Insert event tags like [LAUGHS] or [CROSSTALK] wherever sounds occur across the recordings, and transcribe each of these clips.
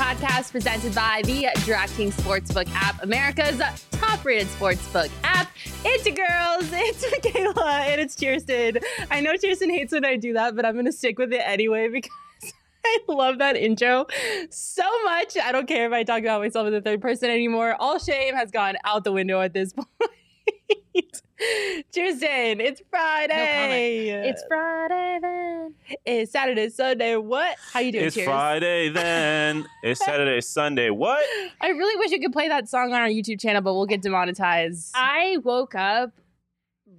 Podcast presented by the DraftKings Sportsbook app, America's top rated sportsbook app. It's girls, [LAUGHS] it's Makayla, and it's Kirsten. I know Kirsten hates when I do that, but I'm going to stick with it anyway because. [LAUGHS] I love that intro so much. I don't care if I talk about myself in the third person anymore. All shame has gone out the window at this [LAUGHS] point. [LAUGHS] Kirsten, it's Friday. It's Friday then. It's Saturday, Sunday. What? How you doing? It's Cheers? Friday then. [LAUGHS] It's Saturday, Sunday. What? I really wish you could play that song on our YouTube channel, but we'll get demonetized. I woke up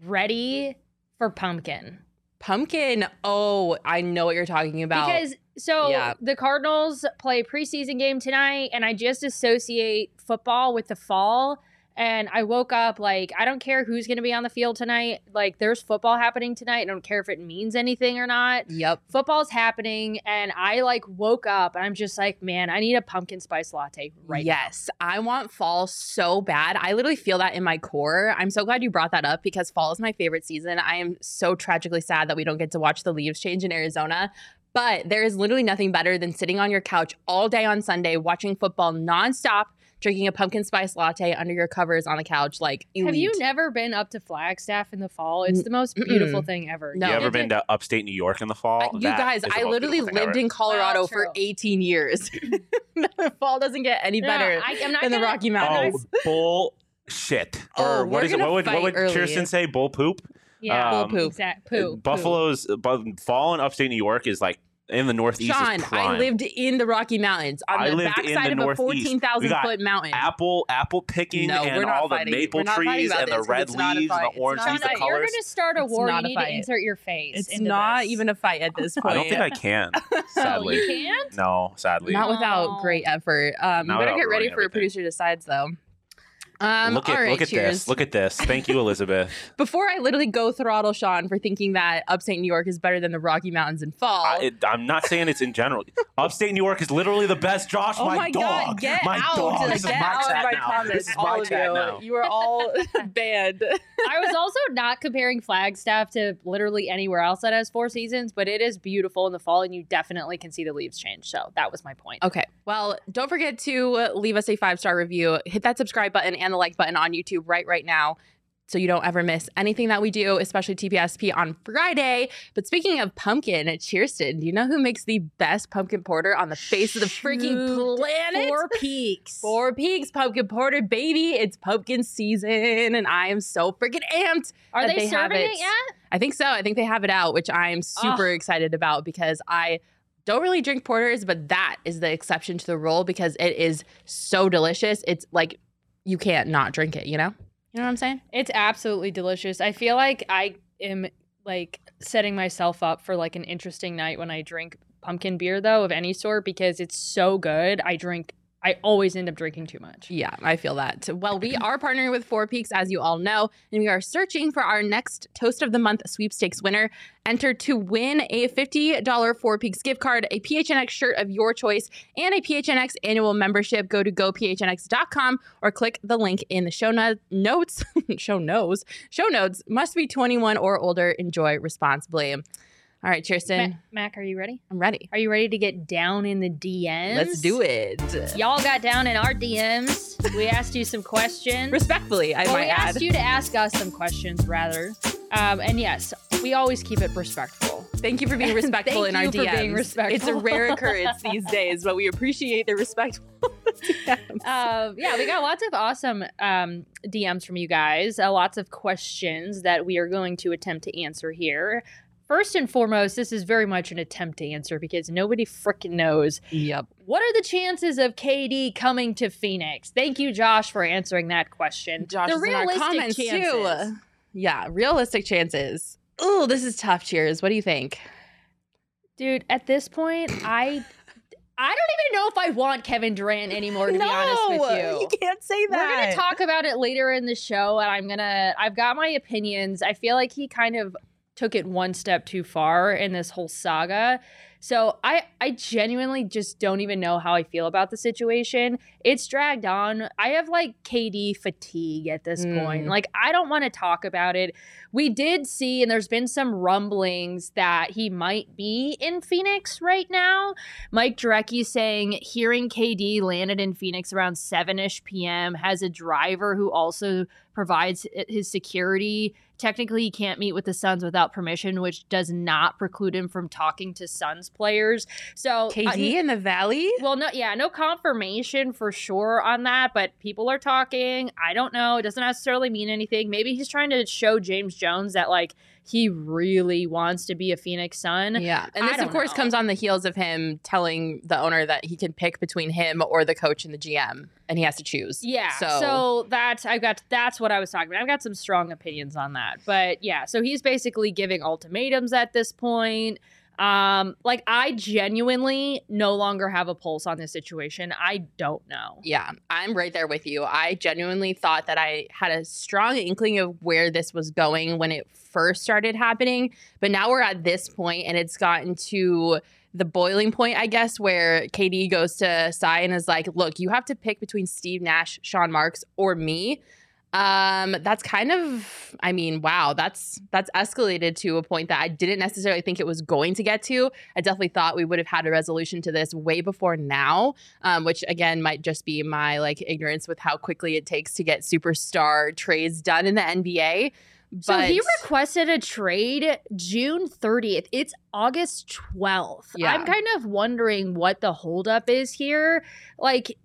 ready for pumpkin. Pumpkin. Oh, I know what you're talking about. Because so Yeah. the Cardinals play preseason game tonight, and I just associate football with the fall. And I woke up like I don't care who's going to be on the field tonight. Like there's football happening tonight. I don't care if it means anything or not. yep. Football's happening, and I like woke up and I'm just like, man, I need a pumpkin spice latte right now. yes, I want fall so bad. I literally feel that in my core. I'm so glad you brought that up because fall is my favorite season. I am so tragically sad that we don't get to watch the leaves change in Arizona. But there is literally nothing better than sitting on your couch all day on Sunday watching football nonstop, drinking a pumpkin spice latte under your covers on the couch. Like, Have you elite. never been up to Flagstaff in the fall? It's the most mm-mm. beautiful thing ever. No. You ever been to upstate New York in the fall? I- you That guys, I literally lived ever. in Colorado Well, for 18 years. [LAUGHS] [LAUGHS] the fall doesn't get any No, better I, am not than the gonna- Rocky Mountains. [LAUGHS] Oh, bullshit. Oh, or what we're it? What would, what would early. Kirsten say? Bull poop? Yeah, Um, Bull poop. exact poo. Buffalo's bu- fall in upstate New York is like in the northeast. Sean, is I lived in the Rocky Mountains on I the lived in backside the of a Northeast. We 14,000 got foot mountain. apple apple picking No, and not all the fighting. maple We're not fighting trees about and the red it's not a leaves and the It's orange not leaves, the fight. You're colors. going to start a It's war. not You a need to insert your face. It's into not this. even a fight at this point. [LAUGHS] I don't think I can. [LAUGHS] Oh, Sadly, you can't? no. Sadly, Not without great effort. Um, you Not better get ready for a producer decides though. Um, look at right, look at cheers. this. Look at this. Thank you, Elizabeth. [LAUGHS] Before I literally go throttle Sean for thinking that upstate New York is better than the Rocky Mountains in fall. I, it, I'm not saying it's in general. [LAUGHS] Upstate New York is literally the best. Josh, Oh my, my, dog, god, get my out. dog. This get is my out chat of my now. comments. This is all my chat you. now. You are all [LAUGHS] banned. I was also not comparing Flagstaff to literally anywhere else that has four seasons, but it is beautiful in the fall, and you definitely can see the leaves change. So that was my point. Okay. Well, don't forget to leave us a five star review. Hit that subscribe button and the like button on YouTube right right now. So you don't ever miss anything that we do, especially TPSP on Friday. But speaking of pumpkin, at Chierstin, do you know who makes the best pumpkin porter on the face of the freaking Shoot. planet? Four peaks. Four Peaks pumpkin porter, baby. It's pumpkin season, and I am so freaking amped. Are they, they serving it. it. yet? I think so. I think they have it out, which I'm super excited about because I don't really drink porters, but that is the exception to the rule because it is so delicious. It's like you can't not drink it, you know? You know what I'm saying? It's absolutely delicious. I feel like I am like setting myself up for like an interesting night when I drink pumpkin beer though of any sort because it's so good. I drink I always end up drinking too much. Yeah, I feel that. Well, we [CLEARS THROAT] are partnering with Four Peaks, as you all know, and we are searching for our next Toast of the Month sweepstakes winner. Enter to win a $50 Four Peaks gift card, a PHNX shirt of your choice, and a PHNX annual membership. Go to gophnx.com or click the link in the show no- notes. [LAUGHS] show notes. Show notes must be 21 or older. Enjoy responsibly. All right, Kirsten, Ma- Mac, are you ready? I'm ready. Are you ready to get down in the DMs? Let's do it. Y'all got down in our DMs. We [LAUGHS] asked you some questions. Respectfully, I Well, might we add. asked you to ask us some questions, rather. Um, and yes, We always keep it respectful. Thank you for being [LAUGHS] respectful in our you DMs. for being respectful. It's a rare [LAUGHS] occurrence these days, but we appreciate the respectful DMs. uh, yeah, we got lots of awesome um, DMs from you guys, uh, lots of questions that we are going to attempt to answer here. First and foremost, this is very much an attempt to answer because nobody freaking knows yep. what are the chances of KD coming to Phoenix. Thank you, Josh, for answering that question. Josh the is in our realistic comments chances. too. Yeah, realistic chances. Oh, this is tough. Cheers. What do you think? Dude, at this point, I I don't even know if I want Kevin Durant anymore, to be honest with you. you can't say that. We're gonna talk about it later in the show, and I'm gonna. I've got my opinions. I feel like he kind of took it one step too far in this whole saga. So I, I genuinely just don't even know how I feel about the situation. It's dragged on. I have like KD fatigue at this Mm. point. Like I don't want to talk about it. We did see, and there's been some rumblings that he might be in Phoenix right now. Mike Drecke saying hearing KD landed in Phoenix around 7ish p.m. has a driver who also provides his security. Technically, he can't meet with the Suns without permission, which does not preclude him from talking to Suns players. So KD uh, in the Valley. well, no, yeah, no confirmation for sure on that, but people are talking. I don't know. It doesn't necessarily mean anything. Maybe he's trying to show James Jones that like he really wants to be a Phoenix Sun. Yeah, and this of course know. comes on the heels of him telling the owner that he can pick between him or the coach and the GM, and he has to choose. Yeah. So, So, that's I've got that's what I was talking about. I've got some strong opinions on that. But yeah, so he's basically giving ultimatums at this point. Um, like I genuinely no longer have a pulse on this situation. I don't know. yeah, I'm right there with you. I genuinely thought that I had a strong inkling of where this was going when it first started happening, but now we're at this point, and it's gotten to the boiling point, I guess, where KD goes to Tsai and is like, "Look, you have to pick between Steve Nash, Sean Marks, or me." Um, that's kind of, I mean, wow, that's that's escalated to a point that I didn't necessarily think it was going to get to. I definitely thought we would have had a resolution to this way before now, um, which again might just be my like ignorance with how quickly it takes to get superstar trades done in the NBA. So he requested a trade June 30th. It's August 12th. Yeah. I'm kind of wondering what the holdup is here. Like,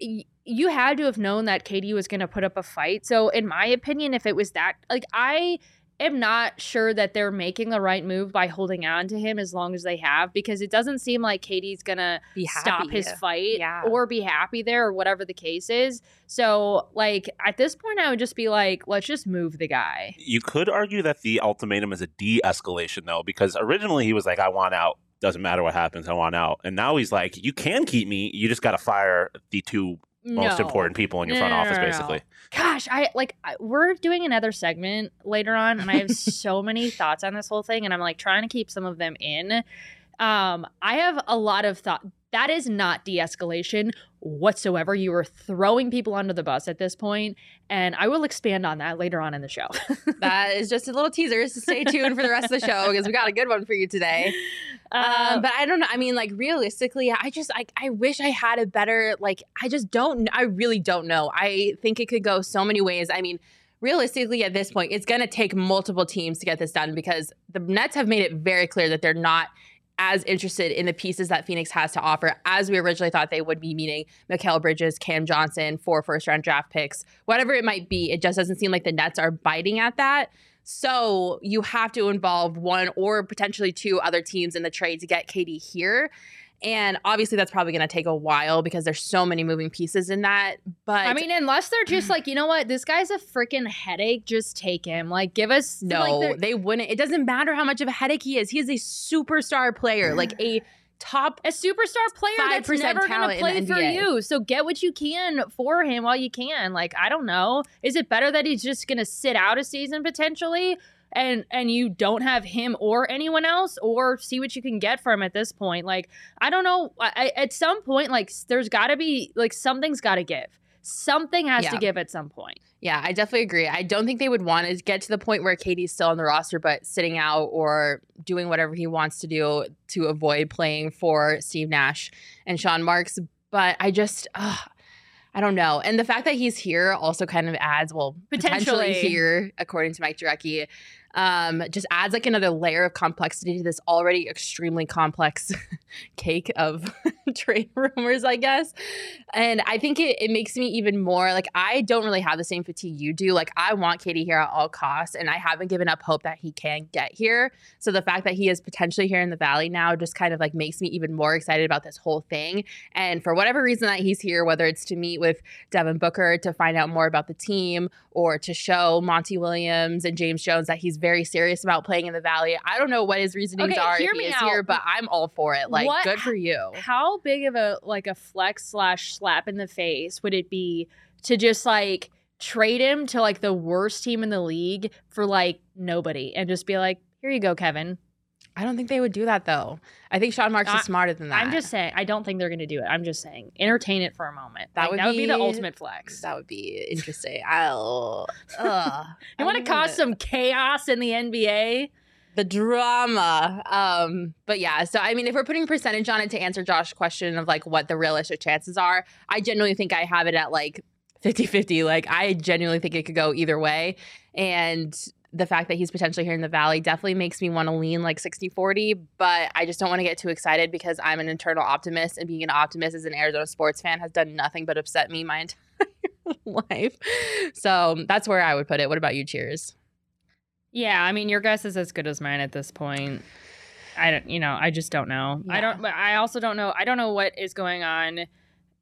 you had to have known that KD was going to put up a fight. So, in my opinion, if it was that, like, I am not sure that they're making the right move by holding on to him as long as they have because it doesn't seem like KD's going to stop his fight Yeah. or be happy there or whatever the case is. So, like, at this point, I would just be like, let's just move the guy. You could argue that the ultimatum is a de-escalation though, because originally he was like, "I want out. Doesn't matter what happens. I want out." And now he's like, "You can keep me. You just got to fire the two most No. important people in your No, front no, office, basically." Gosh, I like I, we're doing another segment later on, and I have so [LAUGHS] many thoughts on this whole thing, and I'm like trying to keep some of them in. Um, I have a lot of thought. That is not de-escalation whatsoever. You are throwing people under the bus at this point, and I will expand on that later on in the show. [LAUGHS] that is just a little teaser. So stay tuned for the rest of the show because we got a good one for you today. Um, but I don't know. I mean, like realistically, I just like I wish I had a better like. I just don't. I really don't know. I think it could go so many ways. I mean, realistically, at this point, it's going to take multiple teams to get this done because the Nets have made it very clear that they're not as interested in the pieces that Phoenix has to offer as we originally thought they would be, meaning Mikal Bridges, Cam Johnson, four first round draft picks, whatever it might be. It just doesn't seem like the Nets are biting at that. So you have to involve one or potentially two other teams in the trade to get KD here. And obviously that's probably going to take a while because there's so many moving pieces in that. But I mean, unless they're just [SIGHS] like, you know what, this guy's a freaking headache. Just take him. Like, give us no, like, they wouldn't. It doesn't matter how much of a headache he is. He is a superstar player, like a [SIGHS] top a superstar player that's 5% never going to play for you. So get what you can for him while you can. Like I don't know, is it better that he's just going to sit out a season potentially? And and you don't have him or anyone else, or see what you can get for him at this point. Like I don't know. I, at some point, like there's got to be like something's got to give. Something has to give at some point. Yeah, I definitely agree. I don't think they would want to get to the point where KD's still on the roster, but sitting out or doing whatever he wants to do to avoid playing for Steve Nash and Sean Marks. But I just, ugh, I don't know. And the fact that he's here also kind of adds, well, potentially, Potentially. here, according to Mike Drecke. Um, just adds like another layer of complexity to this already extremely complex [LAUGHS] cake of [LAUGHS] trade rumors, I guess. And I think it, it makes me even more like I don't really have the same fatigue you do. Like I want KD here at all costs, and I haven't given up hope that he can get here. So the fact that he is potentially here in the Valley now just kind of like makes me even more excited about this whole thing. And for whatever reason that he's here, whether it's to meet with Devin Booker to find out more about the team or to show Monty Williams and James Jones that he's very serious about playing in the Valley. I don't know what his reasonings Okay, are if he is out. here, but I'm all for it. Like, What- good for you. How big of a like a flex slash slap in the face would it be to just like trade him to like the worst team in the league for like nobody and just be like, here you go, Kevin. I don't think they would do that though. I think Sean Marks I- is smarter than that. I'm just saying, I don't think they're going to do it. I'm just saying, entertain it for a moment. That Like, would that would be the ultimate flex. that would be interesting. I'll. [LAUGHS] Ugh. you want to cause some chaos in the NBA? The drama. Um, but yeah, so I mean, if we're putting percentage on it to answer Josh's question of like what the realistic chances are, I genuinely think I have it at like 50 50. Like, I genuinely think it could go either way. And the fact that he's potentially here in the Valley definitely makes me want to lean like 60 40, but I just don't want to get too excited because I'm an internal optimist, and being an optimist as an Arizona sports fan has done nothing but upset me my entire [LAUGHS] life. So that's where I would put it. What about you, Cheers? Yeah, I mean, your guess is as good as mine at this point. I don't, you know, I just don't know. I don't, but I also don't know. I don't know what is going on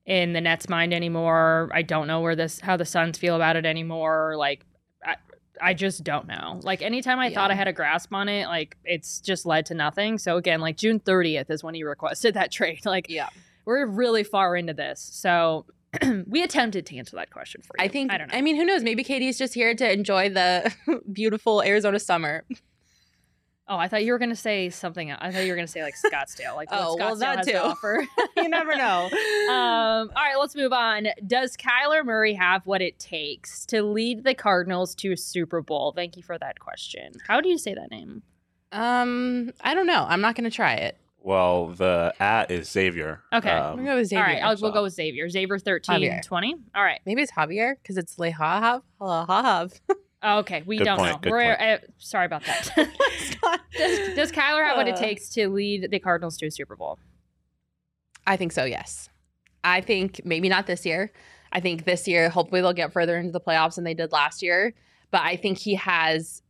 in the Nets' mind anymore. I don't know where this, how the Suns feel about it anymore. Like, I, I just don't know. Like, anytime I thought I had a grasp on it, like, it's just led to nothing. So again, like June 30th is when he requested that [LAUGHS] trade. Like, Yeah. we're really far into this. So [CLEARS THROAT] we attempted to answer that question for you. I think. I don't know. I mean, who knows? Maybe KD's just here to enjoy the [LAUGHS] beautiful Arizona summer. Oh, I thought you were gonna say something. else. I thought you were gonna say like Scottsdale. Like [LAUGHS] Oh, well, Scottsdale that has too. to offer. [LAUGHS] you never know. um, all right, let's move on. Does Kyler Murray have what it takes to lead the Cardinals to a Super Bowl? Thank you for that question. How do you say that name? um, I don't know. I'm not going to try it. Well, the at is Xavier. Okay. I'm Um, gonna go with Xavier. all right, I'll, we'll go with Xavier. Xavier 13, Javier. 20. All right. Maybe it's Javier because it's Lehav. Lehav. Oh, okay, we Good don't point, know. good We're point. uh, sorry about that. [LAUGHS] [LAUGHS] does, does Kyler have what it Uh. takes to lead the Cardinals to a Super Bowl? I think so. Yes. I think maybe not this year. I think this year, hopefully, they'll get further into the playoffs than they did last year. But I think he has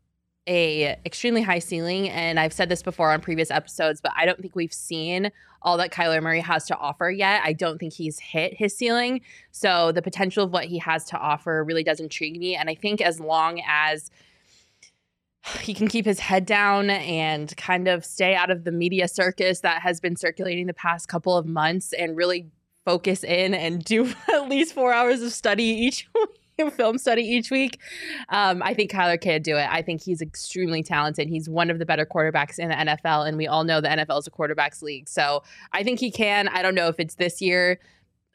a extremely high ceiling, and I've said this before on previous episodes. But I don't think we've seen all that Kyler Murray has to offer yet. I don't think he's hit his ceiling. So the potential of what he has to offer really does intrigue me. And I think as long as he can keep his head down and kind of stay out of the media circus that has been circulating the past couple of months and really focus in and do [LAUGHS] at least four hours of study each [LAUGHS] week, [LAUGHS] film study each week. Um, I think Kyler can do it. I think he's extremely talented. He's one of the better quarterbacks in the NFL, and we all know the NFL is a quarterbacks league. So I think he can. I don't know if it's this year.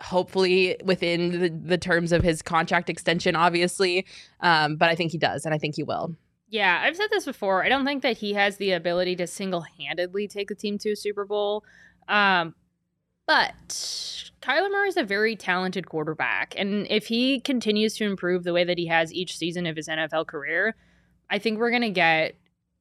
Hopefully, within the, the terms of his contract extension, obviously. Um, but I think he does, and I think he will. Yeah, I've said this before. I don't think that he has the ability to single handedly take the team to a Super Bowl. Um, but Kyler Murray is a very talented quarterback. And if he continues to improve the way that he has each season of his NFL career, I think we're going to get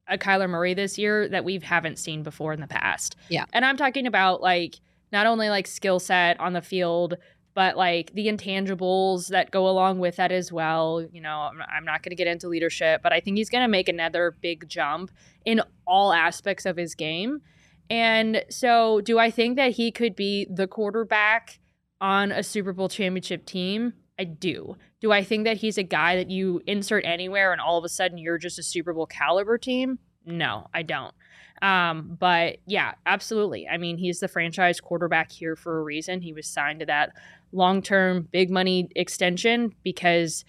a Kyler Murray this year that we haven't seen before in the past. Yeah. And I'm talking about like not only like skill set on the field, but like the intangibles that go along with that as well. You know, I'm, I'm not going to get into leadership, but I think he's going to make another big jump in all aspects of his game. And so, do I think that he could be the quarterback on a Super Bowl championship team? I do. Do I think that he's a guy that you insert anywhere and all of a sudden you're just a Super Bowl caliber team? No, I don't. Um, but yeah, absolutely. I mean, he's the franchise quarterback here for a reason. He was signed to that long term big money extension because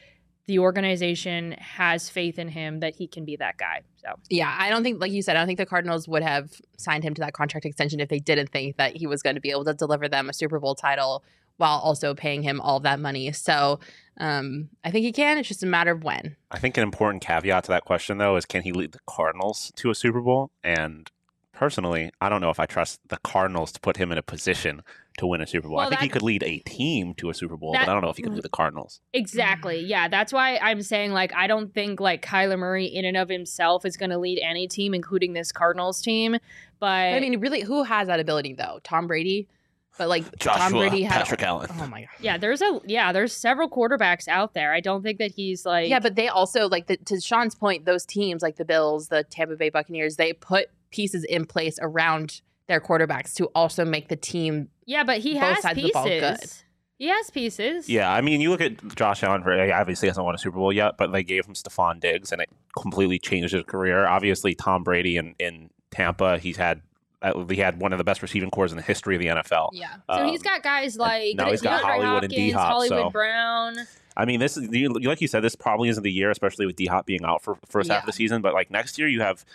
the organization has faith in him that he can be that guy. So Yeah, I don't think, like you said, I don't think the Cardinals would have signed him to that contract extension if they didn't think that he was going to be able to deliver them a Super Bowl title while also paying him all of that money. So um, I think he can. It's just a matter of when. I think an important caveat to that question, though, is can he lead the Cardinals to a Super Bowl? And personally, I don't know if I trust the Cardinals to put him in a position to win a Super Bowl. Well, I think he could lead a team to a Super Bowl, that- but I don't know if he could lead the Cardinals. Exactly. Mm. Yeah, that's why I'm saying like I don't think like Kyler Murray in and of himself is going to lead any team, including this Cardinals team. But I mean, really, who has that ability though? Tom Brady, but like Tom Brady had. Patrick Allen. Oh my god. yeah, there's a yeah, there's several quarterbacks out there. I don't think that he's like Yeah, but they also like the, to Sean's point. Those teams, like the Bills, the Tampa Bay Buccaneers, they put pieces in place around their quarterbacks to also make the team. yeah, but he has pieces. the ball good. He has pieces. Yeah, I mean, you look at Josh Allen. For, he obviously hasn't won a Super Bowl yet, but they gave him Stefon Diggs, and it completely changed his career. Obviously, Tom Brady in, in Tampa, he's had uh, he had one of the best receiving corps in the history of the NFL. Yeah. So Um, he's got guys like now he's got DeAndre Hollywood and D-Hop, Hollywood so- Brown. I mean, this is you, like you said, this probably isn't the year, especially with D Hop being out for first half of the season. But like next year, you have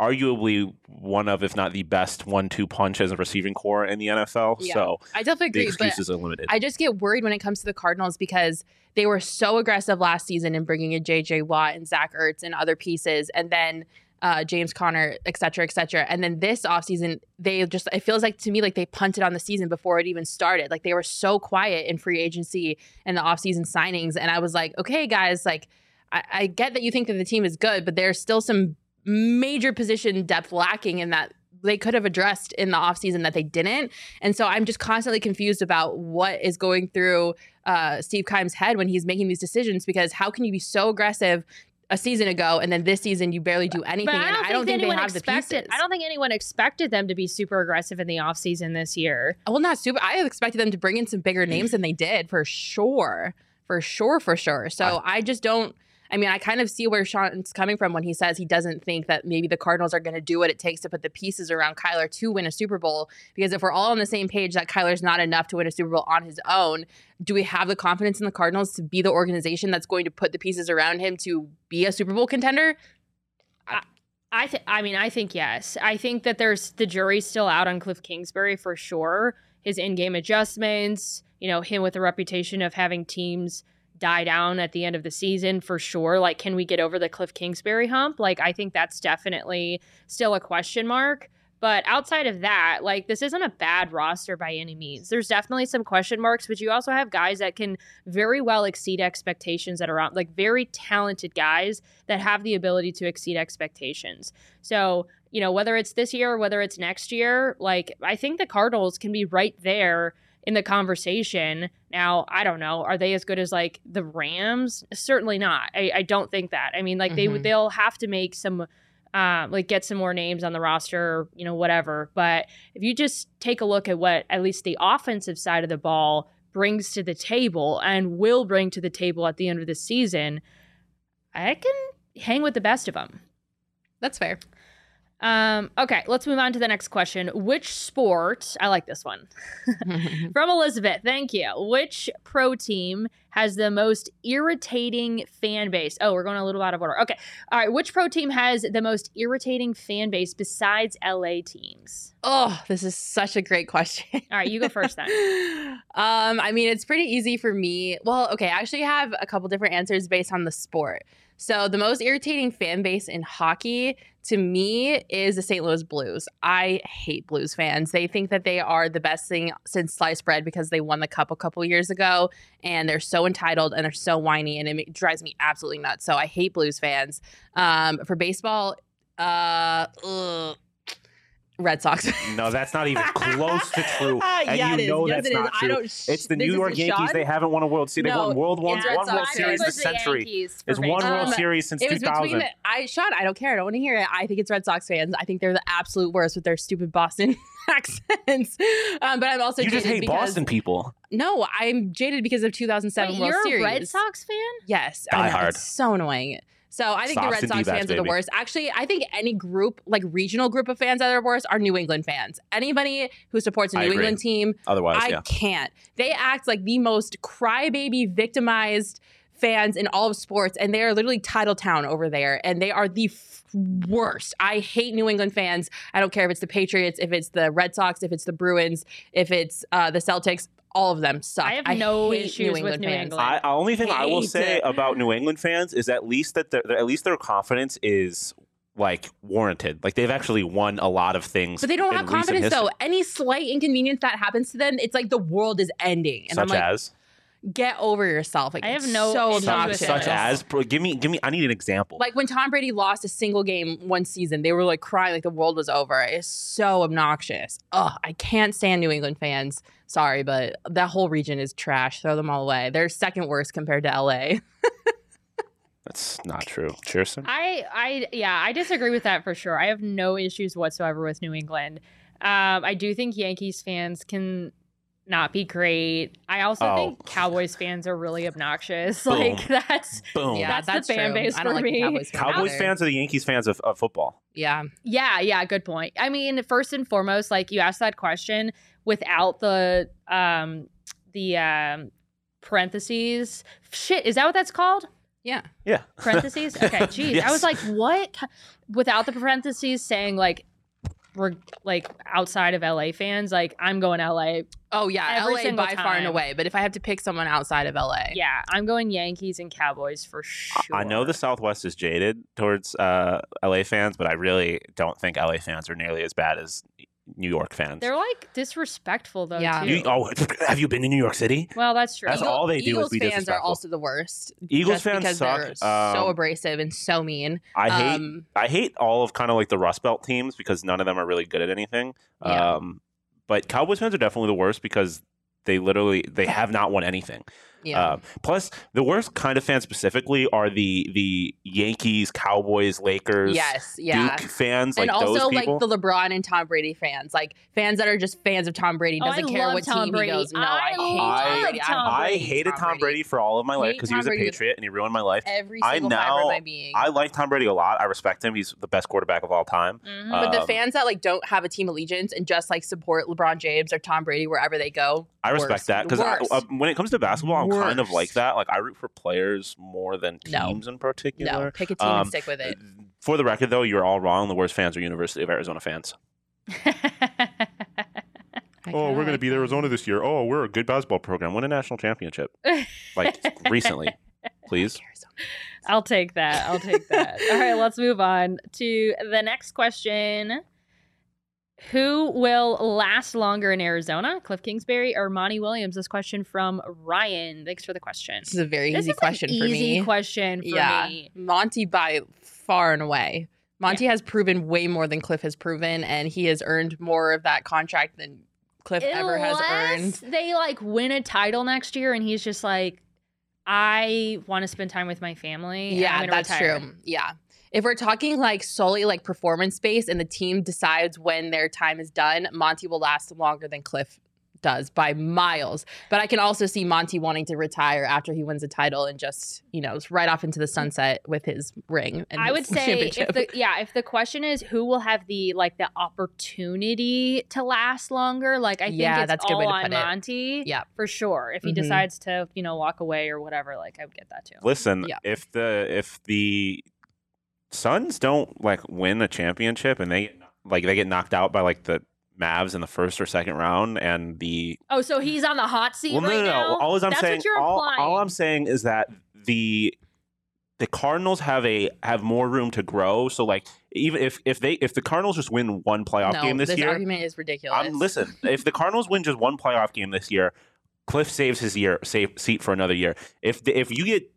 arguably one of, if not the best, one-two punch as a receiving corps in the NFL. Yeah. So I definitely the agree, but excuses are limited. I just get worried when it comes to the Cardinals because they were so aggressive last season in bringing in J.J. Watt and Zach Ertz and other pieces, and then uh, James Conner, et cetera, et cetera. And then this offseason, they just, it feels like to me like they punted on the season before it even started. Like they were so quiet in free agency and the offseason signings. And I was like, okay, guys, like I, I get that you think that the team is good, but there's still some major position depth lacking in that they could have addressed in the offseason that they didn't. And so I'm just constantly confused about what is going through uh, Steve Keim's head when he's making these decisions because how can you be so aggressive a season ago and then this season you barely do anything? But I don't, I don't think, anyone they have the expected. pieces. I don't think anyone expected them to be super aggressive in the offseason this year. well, not super. I expected them to bring in some bigger names than they did for sure. For sure, for sure. So I just don't. I mean, I kind of see where Sean's coming from when he says he doesn't think that maybe the Cardinals are going to do what it takes to put the pieces around Kyler to win a Super Bowl. Because if we're all on the same page that Kyler's not enough to win a Super Bowl on his own, do we have the confidence in the Cardinals to be the organization that's going to put the pieces around him to be a Super Bowl contender? I think. I mean, I think yes. I think that there's the jury's still out on Kliff Kingsbury for sure. His in-game adjustments, you know, him with a reputation of having teams die down at the end of the season for sure. Like, can we get over the Kliff Kingsbury hump? Like, I think that's definitely still a question mark. But outside of that, like this isn't a bad roster by any means. There's definitely some question marks, but you also have guys that can very well exceed expectations that are on like very talented guys that have the ability to exceed expectations. So, you know, whether it's this year or whether it's next year, like I think the Cardinals can be right there in the conversation. Now, I don't know, are they as good as like the Rams? Certainly not. I, I don't think that. I mean, like they Mhm. they'll have to make some um, like get some more names on the roster, you know, whatever. But if you just take a look at what at least the offensive side of the ball brings to the table and will bring to the table at the end of the season, I can hang with the best of them. That's fair. Um, okay, let's move on to the next question. Which sport? I like this one. [LAUGHS] From Elizabeth, thank you. Which pro team has the most irritating fan base? Oh, we're going a little out of order. Okay. All right. Which pro team has the most irritating fan base besides LA teams? oh, this is such a great question. All right, you go first then. [LAUGHS] um, I mean, it's pretty easy for me. Well, okay, I actually have a couple different answers based on the sport. So, the most irritating fan base in hockey to me is the St. Louis Blues. I hate Blues fans. They think that they are the best thing since sliced bread because they won the cup a couple years ago and they're so entitled and they're so whiny and it drives me absolutely nuts. So, I hate Blues fans. Um, for baseball, uh, ugh, Red Sox. no, that's not even close to true. [LAUGHS] And yeah, you it is. know Yes, that's it is. not I true. don't. It's the New York Yankees. shot. They haven't won a World Series. No, They won World one, it's one World Series It this century. It's one baseball. World Um, Series since 2000. between the, I Sean. I don't care. I don't want to hear it. I think it's Red Sox fans. I think they're the absolute worst with their stupid Boston [LAUGHS] accents. Um, but I'm also you just hate because, Boston people. No, I'm jaded because of 2007 Wait, World you're Series. a Red Sox fan? Yes, Die I know, hard. It's so annoying. So I think the Red Sox fans are the worst. Actually, I think any group, like regional group of fans that are the worst, are New England fans. Anybody who supports a New. England team, Otherwise, I yeah. can't. They act like the most crybaby, victimized fans in all of sports, and they are literally title town over there, and they are the f- worst. I hate New England fans. I don't care if it's the Patriots, if it's the Red Sox, if it's the Bruins, if it's uh, the Celtics. All of them suck. I have no hate issues with England New fans. England. I, the only thing I will say it. about New England fans is at least that their, at least their confidence is like warranted. Like they've actually won a lot of things. But they don't have confidence history. though. Any slight inconvenience that happens to them, it's like the world is ending. And Such I'm like, as get over yourself. Like I have no so issues with obnoxious. it. such as bro, give me give me I need an example. like when Tom Brady lost a single game one season, they were like crying like the world was over. It's so obnoxious. Ugh, I can't stand New England fans. Sorry, but that whole region is trash. Throw them all away. They're second worst compared to LA. [LAUGHS] That's not true. Chierstin. I, I, yeah, I disagree with that for sure. I have no issues whatsoever with New England. Um, I do think Yankees fans can not be great. I also Oh. think Cowboys fans are really obnoxious. [LAUGHS] Boom. Like that's Boom. yeah, That's the fan true. base I don't for like me. Cowboys, fans Cowboys fans are the Yankees fans of, of football. Yeah, Yeah, yeah, good point. I mean, first and foremost, like you asked that question without the um the um parentheses. Shit, is that what that's called? yeah. Yeah. Parentheses? [LAUGHS] Okay, jeez. I was like, what? Without the parentheses saying like we're like outside of LA fans, like I'm going LA. Oh yeah, Every LA single by far and away. But if I have to pick someone outside of LA, Yeah, I'm going Yankees and Cowboys for sure. I know the Southwest is jaded towards uh, LA fans, but I really don't think LA fans are nearly as bad as New York fans. They're like disrespectful though. Yeah. too. You- oh, have you been to New York City? well, that's true. That's all they do is Eagles be fans are also the worst. Eagles just fans because suck. they're so Um, abrasive and so mean. I hate um, I hate all of kind of like the Rust Belt teams because none of them are really good at anything. Yeah. Um, but Cowboys fans are definitely the worst because they literally they have not won anything. Yeah. Um, plus, the worst kind of fans specifically are the the Yankees, Cowboys, Lakers, yes, yeah. Duke fans, like and also those like people. the LeBron and Tom Brady fans, like fans that are just fans of Tom Brady, Oh, I doesn't care what Tom team Brady. he goes. No, I, I hate Tom Brady. Tom I hate hated Tom Brady for all of my life because he was a Brady Patriot and he ruined my life. Every I single fiber now- of my being. I like Tom Brady a lot. I respect him. He's the best quarterback of all time. Mhm. but the um, fans that like don't have a team allegiance and just like support LeBron James or Tom Brady wherever they go, I respect worst. that because uh, when it comes to basketball, I'm kind of like that. Like I root for players more than No. teams in particular. no, pick a team Um, and stick with it. For the record, though, you're all wrong. The worst fans are University of Arizona fans. [LAUGHS] I Oh, kinda like Arizona this year. Oh, we're a good basketball program. Win a national championship. [LAUGHS] Like recently, please. I'll take that. I'll take that. All right, let's move on to the next question. Who will last longer in Arizona? Kliff Kingsbury or Monty Williams? This question from Ryan. Thanks for the question. This is a very This easy question for easy me. question for yeah, me. Monty by far and away. Monty has proven way more than Kliff has proven, and he has earned more of that contract than Kliff ever has earned. They like win a title next year, and he's just like, I want to spend time with my family. Yeah, that's retire." true. Yeah. If we're talking like solely like performance based and the team decides when their time is done, Monty will last longer than Kliff does by miles. But I can also see Monty wanting to retire after he wins a title and just, you know, right off into the sunset with his ring. And I would [LAUGHS] say if the yeah, if the question is who will have the like the opportunity to last longer, like I think Yeah, it's that's a good all way to on put it. Monty. Yeah. for sure. If he Mhm. decides to, you know, walk away or whatever, like I would get that too. Listen, Yeah. if the if the Suns don't like win a championship and they like they get knocked out by like the Mavs in the first or second round and the Oh, so he's on the hot seat well, no, right no, no. now. All I'm That's saying, all, all I'm saying is that the the Cardinals have a have more room to grow. So like even if if they if the Cardinals just win one playoff no, game this, year, argument is ridiculous. I'm listen. if the Cardinals win just one playoff game this year, Kliff saves his year save seat for another year. If the, if you get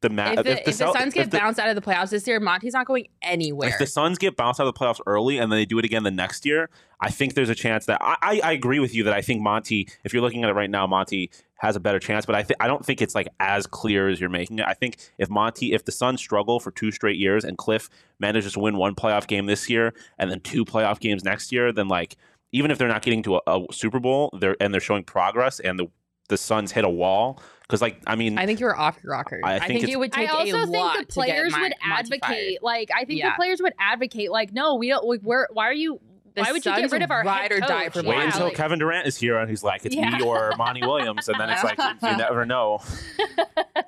the Ma- If the, if the, Cel- Suns get if the- bounced out of the playoffs this year, Monty's not going anywhere. if the Suns get bounced out of the playoffs early and then they do it again the next year, I think there's a chance that I, I, I agree with you that I think Monty, if you're looking at it right now, Monty has a better chance. But I th- I don't think it's like as clear as you're making it. I think if Monty, if the Suns struggle for two straight years and Cliff manages to win one playoff game this year and then two playoff games next year, then like even if they're not getting to a, a Super Bowl, they're and they're showing progress and the the Suns hit a wall because like I mean I think you're off your rocker. I I think think, it's- it would I take also a think lot the to get players Mon- would advocate. Like I think Yeah. the players would advocate. Like, no, we don't. Like, we're, why are you? The why would you get rid of our ride head or die coach? for Wait until like- Kevin Durant is here and he's like, it's Yeah. me or Monty Williams, and then it's like you [LAUGHS] never know. [LAUGHS]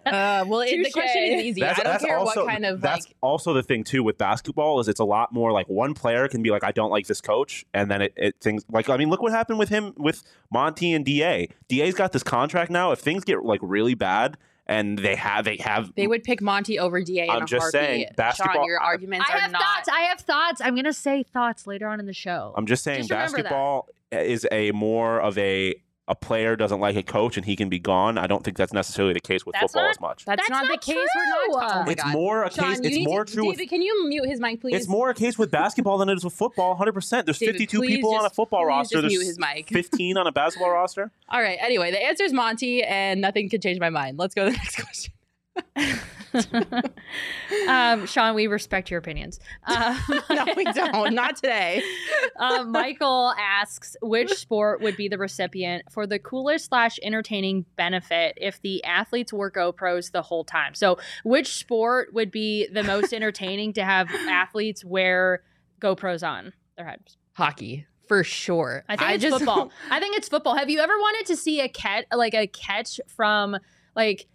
Uh, well, it, the question is easy. I don't care what kind of that's like. also the thing too with basketball is it's a lot more like one player can be like I don't like this coach and then it, it things like I mean look what happened with him with Monty and Da. Da's got this contract now. If things get like really bad and they have they have. They would pick Monty over Da. In I'm a just heartbeat. saying, basketball- Sean, your arguments I are have not. thoughts. I have thoughts. I'm gonna say thoughts later on in the show. I'm just saying Just basketball is a more of a a player doesn't like a coach and he can be gone. I don't think that's necessarily the case with That's football not- as much. That's, That's not, not the case. We're not. true. Oh it's God. more a Sean, case. you It's more to, true. David, with, can you mute his mic, please? it's more a case with basketball than it is with football. 100. percent There's David, 52 please people on a football please roster. just mute There's his mic. 15 on a basketball roster. All right. Anyway, the answer is Monty, and nothing can change my mind. Let's go to the [LAUGHS] next question. Um, Sean, we respect your opinions. Uh, [LAUGHS] no, we don't. Not today. [LAUGHS] uh, Michael asks which sport would be the recipient for the coolest slash entertaining benefit if the athletes wore GoPros the whole time. So, which sport would be the most [LAUGHS] entertaining to have athletes wear GoPros on their heads? Hockey for sure. I think it's football. I think it's football. Have you ever wanted to see a catch, like a catch from like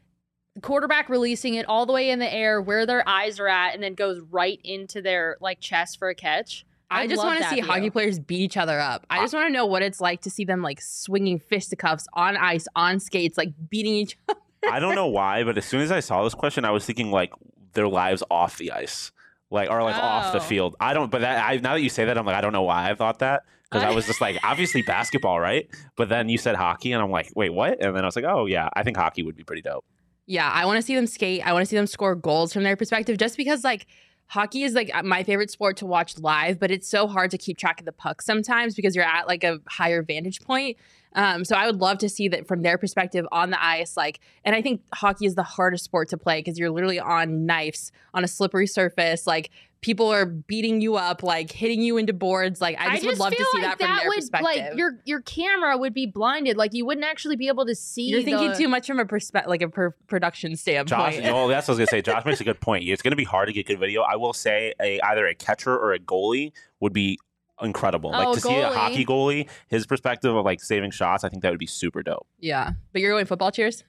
quarterback releasing it all the way in the air where their eyes are at, and then goes right into their like chest for a catch? I I'd just want to see view. hockey players beat each other up. I just want to know what it's like to see them like swinging fisticuffs on ice, on skates, like beating each other. [LAUGHS] I don't know why, but as soon as I saw this question, I was thinking like their lives off the ice, like or like off the Oh. field. I don't. But that I now that you say that, I'm like I don't know why I thought that because I was just like obviously basketball, right? But then you said hockey, and I'm like, wait, what? And then I was like, oh yeah, I think hockey would be pretty dope. Yeah, I want to see them skate. I want to see them score goals from their perspective just because like hockey is like my favorite sport to watch live, but it's so hard to keep track of the puck sometimes because you're at like a higher vantage point. Um, so I would love to see that from their perspective on the ice. Like, and I think hockey is the hardest sport to play because you're literally on knives on a slippery surface. Like people are beating you up, like hitting you into boards. Like I just, would love to see like that from their would perspective. like your your camera would be blinded. Like you wouldn't actually be able to see. You're thinking the- too much from a perspective, like a per- production standpoint. Josh, [LAUGHS] well, that's what I was gonna say. Josh makes a good point. It's gonna be hard to get good video. I will say a either a catcher or a goalie would be incredible. Oh, like to see a hockey goalie, his perspective of like saving shots, I think that would be super dope. yeah, but you're going football cheers.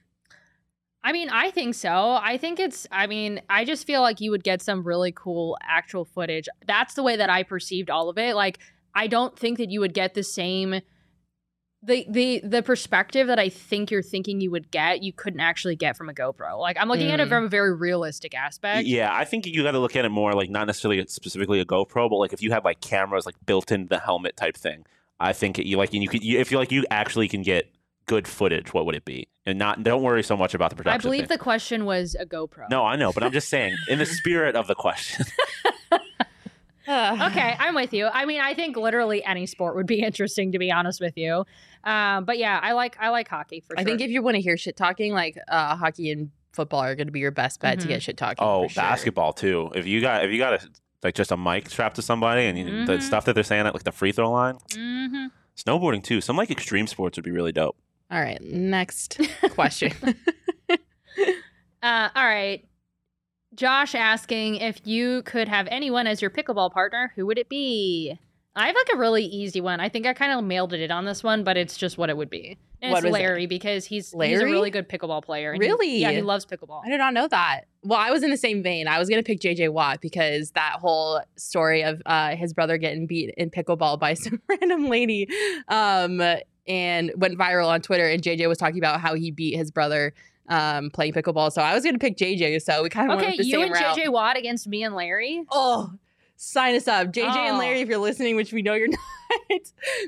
I mean, I think so. I think it's. I mean, I just feel like you would get some really cool actual footage. That's the way that I perceived all of it. Like, I don't think that you would get the same. The, the the perspective that I think you're thinking you would get, you couldn't actually get from a GoPro. Like I'm looking at it Mm. from a very realistic aspect. Yeah, I think you got to look at it more like not necessarily specifically a GoPro, but like if you have like cameras like built into the helmet type thing. I think you like and you could you, if you like you actually can get good footage. What would it be? And not don't worry so much about the production. I believe thing. the question was a GoPro. No, I know, but I'm just [LAUGHS] saying in the spirit of the question. [LAUGHS] okay, I'm with you. I mean, I think literally any sport would be [LAUGHS] interesting to be honest with you. Um, but yeah, I like I like hockey for sure. I sure. think if you want to hear shit talking, like uh, hockey and football are going to be your best bet to Mhm. get shit talking. Oh, for sure. basketball too. If you got if you got a like just a mic strapped to somebody and you, the Mhm. stuff that they're saying at like the free throw line, Mhm. snowboarding too. Some like extreme sports would be really dope. All right, next [LAUGHS] question. Uh, all right. Josh asking if you could have anyone as your pickleball partner, who would it be? I have like a really easy one. I think I kind of mailed it on this one, but it's just what it would be. And What it's was it? Larry because he's Larry? he's a really good pickleball player. and he- Really? yeah, he loves pickleball. I did not know that. Well, I was in the same vein. I was going to pick JJ Watt because that whole story of uh, his brother getting beat in pickleball by [LAUGHS] some random lady um, and went viral on Twitter. And JJ was talking about how he beat his brother um, playing pickleball. So I was going to pick JJ. So we kind of Okay, went the you same and route. JJ Watt against me and Larry. Oh, sign us up. JJ and Oh. Larry, if you're listening, which we know you're [LAUGHS] not,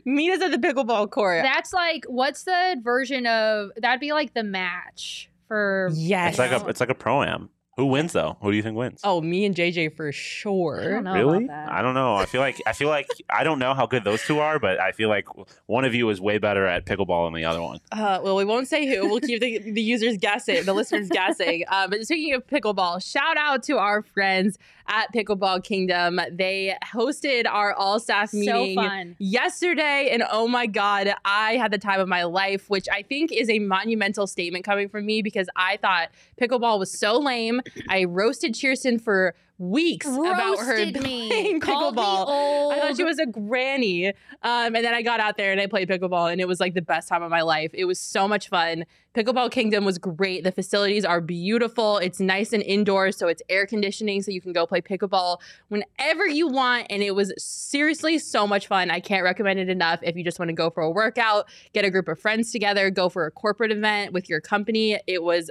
meet us at the pickleball court. That's like what's the version of that'd be like the match for yes. It's like a it's like a pro am. Who wins though? Who do you think wins? oh, me and JJ for I sure. don't know really? about that. I don't know. I feel like I feel like I don't know how good those two are, but I feel like one of you is way better at pickleball than the other one. Uh, well, we won't say who. We'll keep the, the users guessing, the listeners guessing. Uh, but speaking of pickleball, shout out to our friends at Pickleball Kingdom. They hosted our all staff meeting fun. yesterday, and oh my god, I had the time of my life, which I think is a monumental statement coming from me because I thought pickleball was so lame. I roasted Chierstin for weeks about her Roasted me. playing pickleball. I thought she was a granny. Um, and then I got out there and I played pickleball, and it was like the best time of my life. It was so much fun. Pickleball Kingdom was great. The facilities are beautiful. It's nice and indoors, so it's air conditioning, so you can go play pickleball whenever you want. And it was seriously so much fun. I can't recommend it enough if you just want to go for a workout, get a group of friends together, go for a corporate event with your company. It was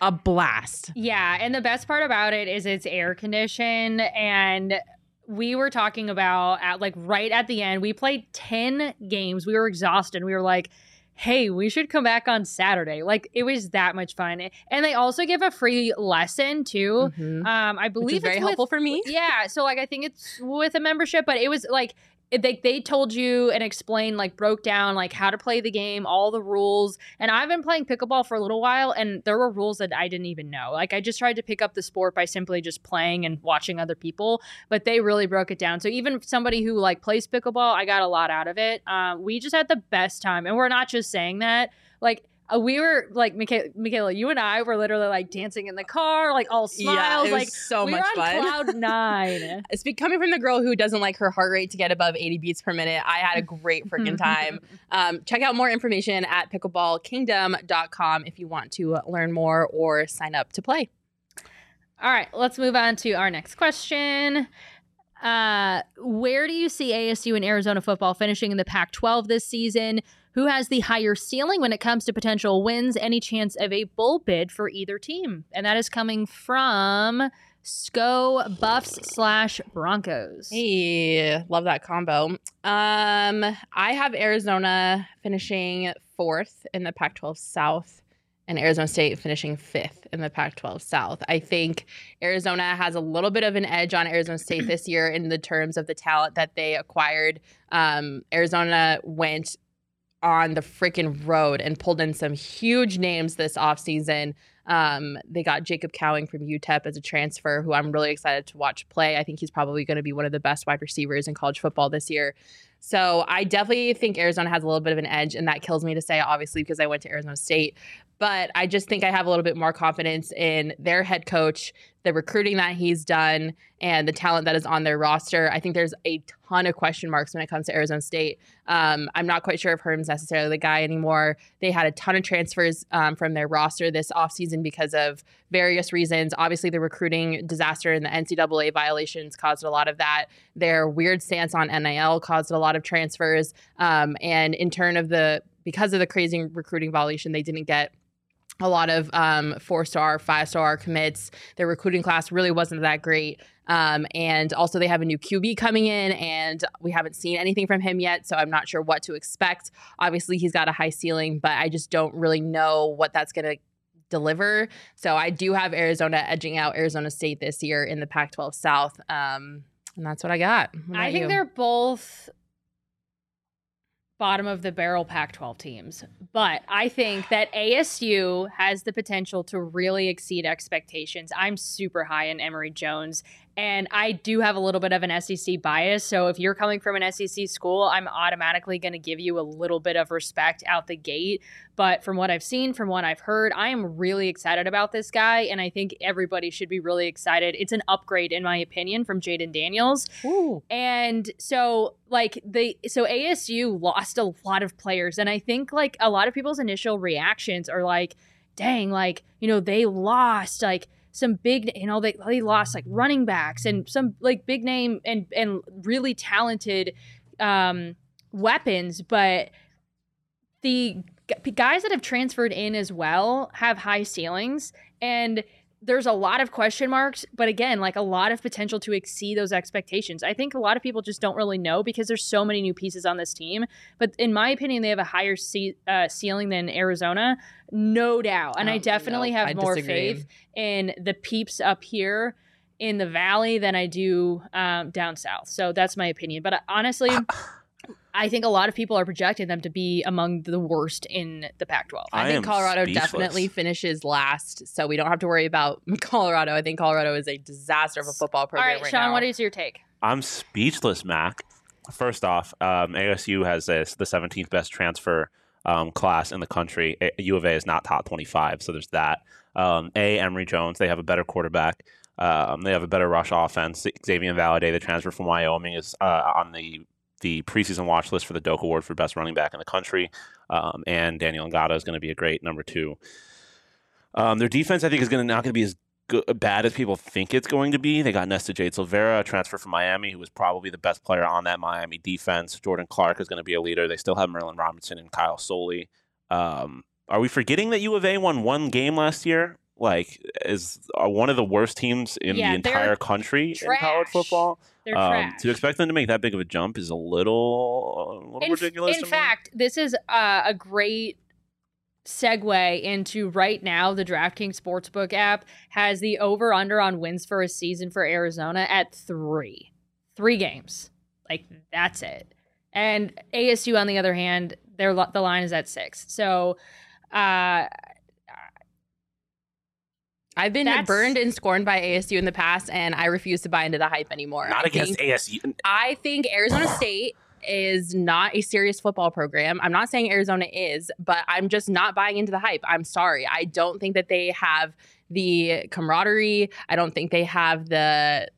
a blast. Yeah, and the best part about it is it's air conditioned and we were talking about at like right at the end, we played 10 games. We were exhausted. We were like, hey, we should come back on Saturday. Like it was that much fun. And they also give a free lesson too. Mhm. Um, I believe Which is very it's helpful for me. Yeah, so like I think it's with a membership, but it was like it- they they told you and explained like broke down like how to play the game, all the rules. And I've been playing pickleball for a little while and there were rules that I didn't even know. Like I just tried to pick up the sport by simply just playing and watching other people, but they really broke it down. So even somebody who like plays pickleball, I got a lot out of it. Um, we just had the best time, and we're not just saying that. Like uh, we were like Makayla, Makayla, you and I were literally like dancing in the car, like all smiles, Yeah, like so we much were on fun. cloud [LAUGHS] nine. It's be- coming from the girl who doesn't like her heart rate to get above 80 beats per minute. I had a great [LAUGHS] freaking time. Um, check out more information at pickleballkingdom.com if you want to learn more or sign up to play. All right, let's move on to our next question. Uh, where do you see ASU and Arizona football finishing in the Pac 12 this season? Who has the higher ceiling when it comes to potential wins? Any chance of a bull bid for either team? And that is coming from SCO Buffs slash Broncos. Hey, love that combo. Um, I have Arizona finishing fourth in the Pac-12 South, and Arizona State finishing fifth in the Pac-12 South. I think Arizona has a little bit of an edge on Arizona State this year in the terms of the talent that they acquired. Um, Arizona went on the freaking road and pulled in some huge names this offseason. Um, they got Jacob Cowing from UTEP as a transfer, who I'm really excited to watch play. I think he's probably going to be one of the best wide receivers in college football this year. So I definitely think Arizona has a little bit of an edge, and that kills me to say, obviously, because I went to Arizona State. But I just think I have a little bit more confidence in their head coach, the recruiting that he's done, and the talent that is on their roster. I think there's a ton of question marks when it comes to Arizona State. Um, I'm not quite sure if Herm's necessarily the guy anymore. They had a ton of transfers um, from their roster this offseason because of various reasons. Obviously, the recruiting disaster and the NCAA violations caused a lot of that. Their weird stance on NIL caused a lot of transfers. Um, and in turn of the because of the crazy recruiting violation, they didn't get a lot of um, four star, five star commits. Their recruiting class really wasn't that great. Um, and also, they have a new QB coming in, and we haven't seen anything from him yet. So I'm not sure what to expect. Obviously, he's got a high ceiling, but I just don't really know what that's going to deliver. So I do have Arizona edging out Arizona State this year in the Pac 12 South. Um, and that's what I got. What I think you? they're both bottom of the barrel Pac 12 teams. But I think that ASU has the potential to really exceed expectations. I'm super high in Emory Jones, and I do have a little bit of an SEC bias. So if you're coming from an SEC school, I'm automatically going to give you a little bit of respect out the gate. But from what I've seen, from what I've heard, I am really excited about this guy, and I think everybody should be really excited. It's an upgrade, in my opinion, from Jayden Daniels. Ooh. And so like they so ASU lost a lot of players and I think like a lot of people's initial reactions are like dang like you know they lost like some big you know they, they lost like running backs and some like big name and and really talented um weapons but the guys that have transferred in as well have high ceilings and there's a lot of question marks, but again, like a lot of potential to exceed those expectations. I think a lot of people just don't really know because there's so many new pieces on this team. But in my opinion, they have a higher ce- uh, ceiling than Arizona, no doubt. And I Um, definitely no, have I more disagree. faith in the peeps up here in the valley than I do um, down south. So that's my opinion. But uh, honestly, I think a lot of people are projecting them to be among the worst in the Pac-12. I, I think Colorado speechless. definitely finishes last, so we don't have to worry about [LAUGHS] Colorado. I think Colorado is a disaster of a football program right, right Sean, now. what is your take? I'm speechless, Mac. First off, um, ASU has this, the 17th best transfer um, class in the country. A- U of A is not top 25, so there's that. Um, a. Emory Jones, they have a better quarterback. Um, they have a better rush offense. Xavier Valladay, the transfer from Wyoming, is uh, on the the preseason watch list for the Doak Award for best running back in the country. Um, and Daniyel Ngata is going to be a great number two. Um, their defense, I think, is going to not going to be as good, bad as people think it's going to be. They got Nesta Jade Silvera, a transfer from Miami, who was probably the best player on that Miami defense. Jordan Clark is going to be a leader. They still have Merlin Robinson and Kyle Soelle. Um, are we forgetting that U of A won one game last year? like is uh, one of the worst teams in Yeah, the entire country in college football. They're Um, trash. to expect them to make that big of a jump is a little, a little in, ridiculous. in to me. fact, this is uh, a great segue into right now. The DraftKings Sportsbook app has the over under on wins for a season for Arizona at three, three games. Like that's it. And ASU, on the other hand, their the line is at six. So. Uh, I've been That's- burned and scorned by ASU in the past, and I refuse to buy into the hype anymore. not I against think- ASU. I think Arizona [SIGHS] State is not a serious football program. I'm not saying Arizona is, but I'm just not buying into the hype. I'm sorry. I don't think that they have the camaraderie. I don't think they have the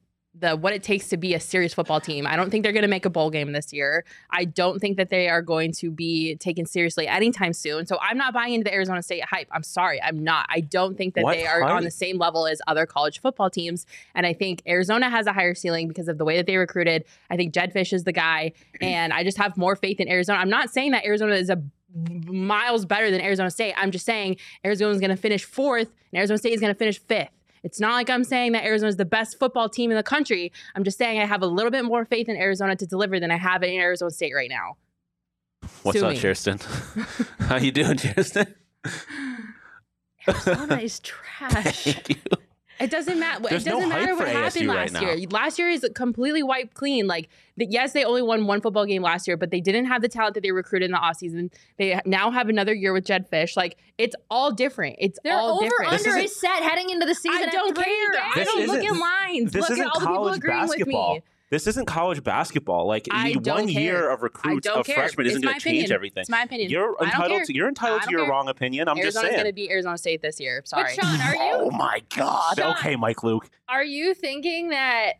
the what it takes to be a serious football team. I don't think they're going to make a bowl game this year. I don't think that they are going to be taken seriously anytime soon. So I'm not buying into the Arizona State hype. I'm sorry. I'm not. I don't think that What they are on the same level as other college football teams. And I think Arizona has a higher ceiling because of the way that they recruited. I think Jedd Fisch is the guy, [CLEARS THROAT] and I just have more faith in Arizona. I'm not saying that Arizona is a miles better than Arizona State. I'm just saying Arizona's going to finish fourth, and Arizona State is going to finish fifth. It's not like I'm saying that Arizona is the best football team in the country. I'm just saying I have a little bit more faith in Arizona to deliver than I have in Arizona State right now. What's Sue up, me. Chierstin? [LAUGHS] How you doing, Chierstin? Arizona is trash. [LAUGHS] Thank you. It doesn't matter. It There's no doesn't hype matter for what happened ASU right last now. year. Last year is completely wiped clean. Like, the, yes, they only won one football game last year, but they didn't have the talent that they recruited in the offseason. They now have another year with Jedd Fisch. Like, it's all different. It's Their all over different. This under isn't- set heading into the season. I don't three care. games. I This don't look isn't- at lines. This look isn't at all the people college agreeing basketball. with me. This isn't college basketball. Like I you- don't one care. year of recruits of care. freshmen isn't going to change everything. It's my opinion. You're entitled to you're entitled to your care. wrong opinion. I'm just saying. Arizona's saying. going to beat Arizona State this year. But Sorry. Sean, are you? Oh my god. Sean- Okay, Mike Luke. are you thinking that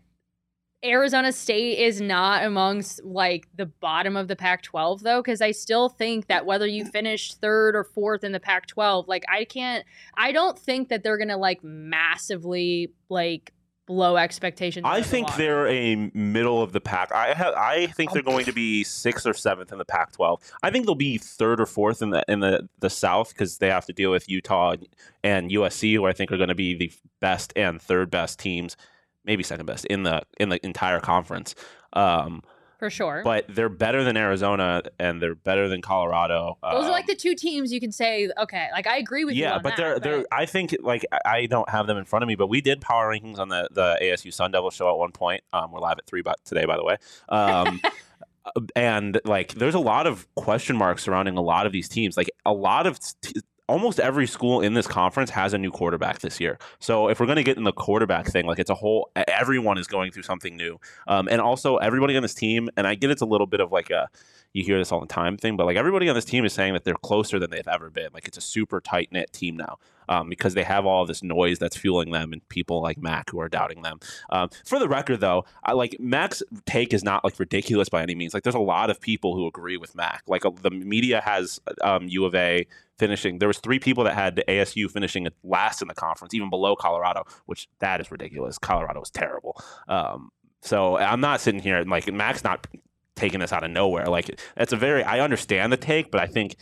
Arizona State is not amongst like the bottom of the Pac-12 though? Because I still think that whether you finish third or fourth in the Pac-12, like I can't, I don't think that they're gonna like massively like blow expectations. I of the think they're a middle of the pack. I have, I think they're going to be sixth or seventh in the Pac-12. I think they'll be third or fourth in the in the the South because they have to deal with Utah and USC, who I think are going to be the best and third best teams, maybe second best in the in the entire conference. Um, for sure. but they're better than Arizona and they're better than Colorado. Those are Um, like the two teams you can say, okay, like I agree with you. yeah, but that, they're they're. I think like I- I don't have them in front of me, but we did power rankings on the the ASU Sun Devil show at one point. Um, we're live at three by, today, by the way. Um, [LAUGHS] and like, there's a lot of question marks surrounding a lot of these teams. Like a lot of. T- Almost every school in this conference has a new quarterback this year. So if we're going to get in the quarterback thing, like it's a whole, everyone is going through something new. Um, and also everybody on this team, and I get it's a little bit of like a, you hear this all the time thing, but like everybody on this team is saying that they're closer than they've ever been. Like it's a super tight knit team now um, because they have all this noise that's fueling them and people like Mac who are doubting them. Um, for the record, though, I like Mac's take is not like ridiculous by any means. Like there's a lot of people who agree with Mac. Like uh, the media has um, U of A finishing. There was three people that had ASU finishing last in the conference, even below Colorado, which that is ridiculous. Colorado is terrible. Um, so I'm not sitting here like Mac's not taking this out of nowhere. Like that's a very I understand the take, but I think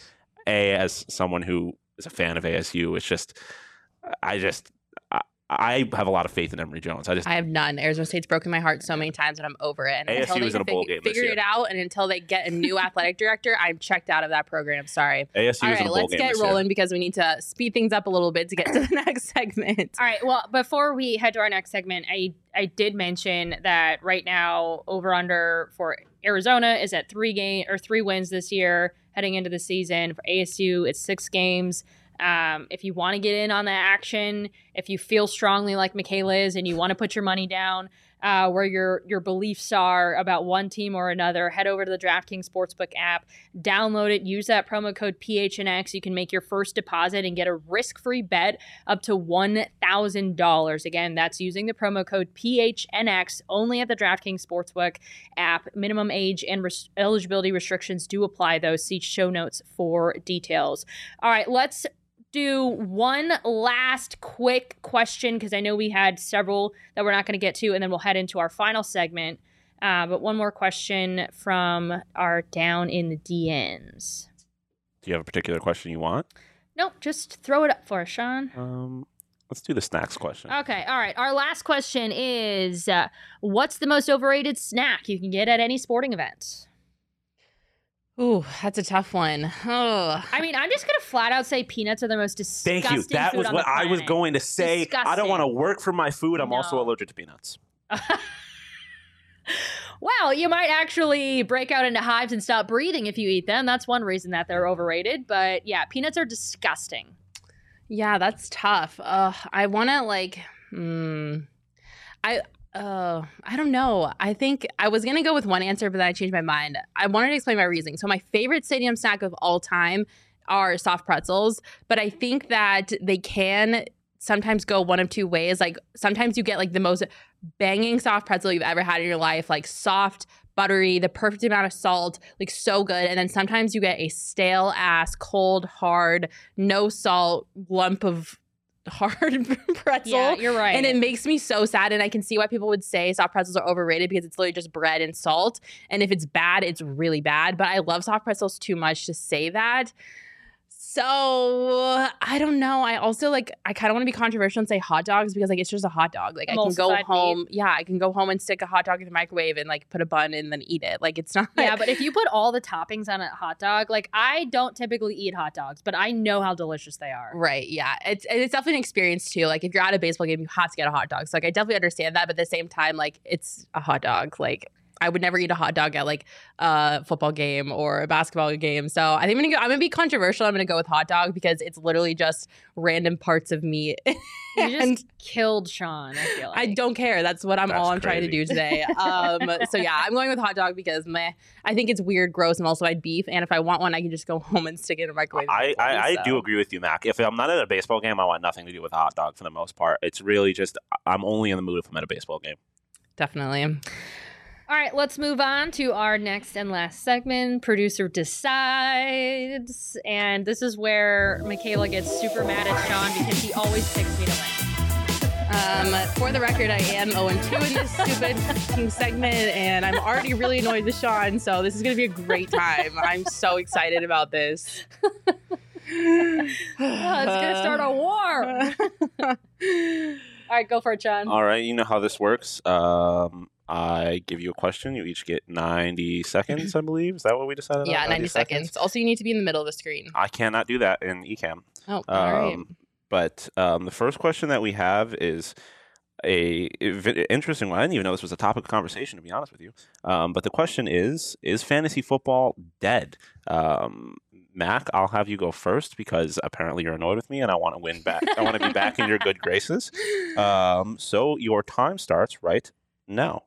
a as someone who is a fan of ASU, it's just I just I, I have a lot of faith in Emory Jones. I just I have none. Arizona State's broken my heart so many times, and I'm over it. And ASU until they is in a bowl fig- game this figure it out, and until they get a new athletic [LAUGHS] director, I'm checked out of that program. Sorry. ASU All is in right, a bowl let's game get this year. rolling because we need to speed things up a little bit to get to the [LAUGHS] next segment. All right. Well, before we head to our next segment, I I did mention that right now over under for Arizona is at three game or three wins this year heading into the season. For ASU, it's six games. Um, if you want to get in on the action, if you feel strongly like Makayla is, and you want to put your money down uh, where your your beliefs are about one team or another, head over to the DraftKings Sportsbook app, download it, use that promo code PHNX. You can make your first deposit and get a risk-free bet up to $1,000. Again, that's using the promo code PHNX only at the DraftKings Sportsbook app. Minimum age and res- eligibility restrictions do apply, though. See show notes for details. All right, let's do one last quick question because I know we had several that we're not going to get to, and then we'll head into our final segment. Uh, but one more question from our down in the DMs. Do you have a particular question you want? Nope, just throw it up for us, Sean. Um, Let's do the snacks question. Okay, all right. Our last question is uh, What's the most overrated snack you can get at any sporting event? Ooh, that's a tough one. Oh, I mean, I'm just going to flat out say peanuts are the most disgusting Thank you. That food was what I was going to say. I don't want to work for my food. I'm also allergic to peanuts. [LAUGHS] Well, you might actually break out into hives and stop breathing if you eat them. That's one reason that they're overrated. But yeah, peanuts are disgusting. yeah, that's tough. Uh, I want to like, hmm, I. Uh, I don't know. I think I was gonna go with one answer, but then I changed my mind. I wanted to explain my reasoning. So my favorite stadium snack of all time are soft pretzels, but I think that they can sometimes go one of two ways. Like sometimes you get like the most banging soft pretzel you've ever had in your life, like soft, buttery, the perfect amount of salt, like so good. And then sometimes you get a stale ass, cold, hard, no salt lump of [LAUGHS] hard [LAUGHS] pretzel. Yeah, you're right. And it makes me so sad. And I can see why people would say soft pretzels are overrated because it's literally just bread and salt. And if it's bad, it's really bad. But I love soft pretzels too much to say that. So I don't know. I also like I kind of want to be controversial and say hot dogs because like it's just a hot dog. Like I can go Emulsified meat. home. Yeah, I can go home and stick a hot dog in the microwave and like put a bun and then eat it. Like it's not yeah, but if you put all the toppings on a hot dog, like I don't typically eat hot dogs, but I know how delicious they are. Right. Yeah. It's it's definitely an experience too. Like if you're at a baseball game, you have to get a hot dog. So like I definitely understand that, but at the same time, like it's a hot dog. Like I would never eat a hot dog at like a football game or a basketball game. So I think I'm gonna go. I'm gonna be controversial. I'm gonna go with hot dog because it's literally just random parts of meat. [LAUGHS] You just killed Sean. I feel like I don't care. That's what I'm That's all I'm trying to do today. [LAUGHS] Um, so yeah, I'm going with hot dog because meh. I think it's weird, gross, and also I'd beef. And if I want one, I can just go [LAUGHS] home and stick it in a microwave. I, I, I So- do agree with you, Mac. If I'm not at a baseball game, I want nothing to do with hot dog for the most part. It's really just I'm only in the mood if I'm at a baseball game. Definitely. All right, let's move on to our next and last segment. Producer decides. And this is where Makayla gets super mad at Sean because he always picks me to win. Um, for the record, I am 0 2 in this stupid segment, and I'm already really annoyed with Sean, so this is going to be a great time. I'm so excited about this. [LAUGHS] Oh, it's going to start a war. [LAUGHS] All right, go for it, Sean. All right, you know how this works. Um, I give you a question. You each get 90 seconds, I believe. Is that what we decided? on? yeah, 90 seconds. Also, you need to be in the middle of the screen. I cannot do that in Ecamm. Oh, all right. Um, But um, the first question that we have is a v- interesting one. I didn't even know this was a topic of conversation, to be honest with you. Um, but the question is: Is fantasy football dead? Um, Mac, I'll have you go first because apparently you're annoyed with me, and I want to win back. I want to be back in your good graces. [LAUGHS] Um, so your time starts right now.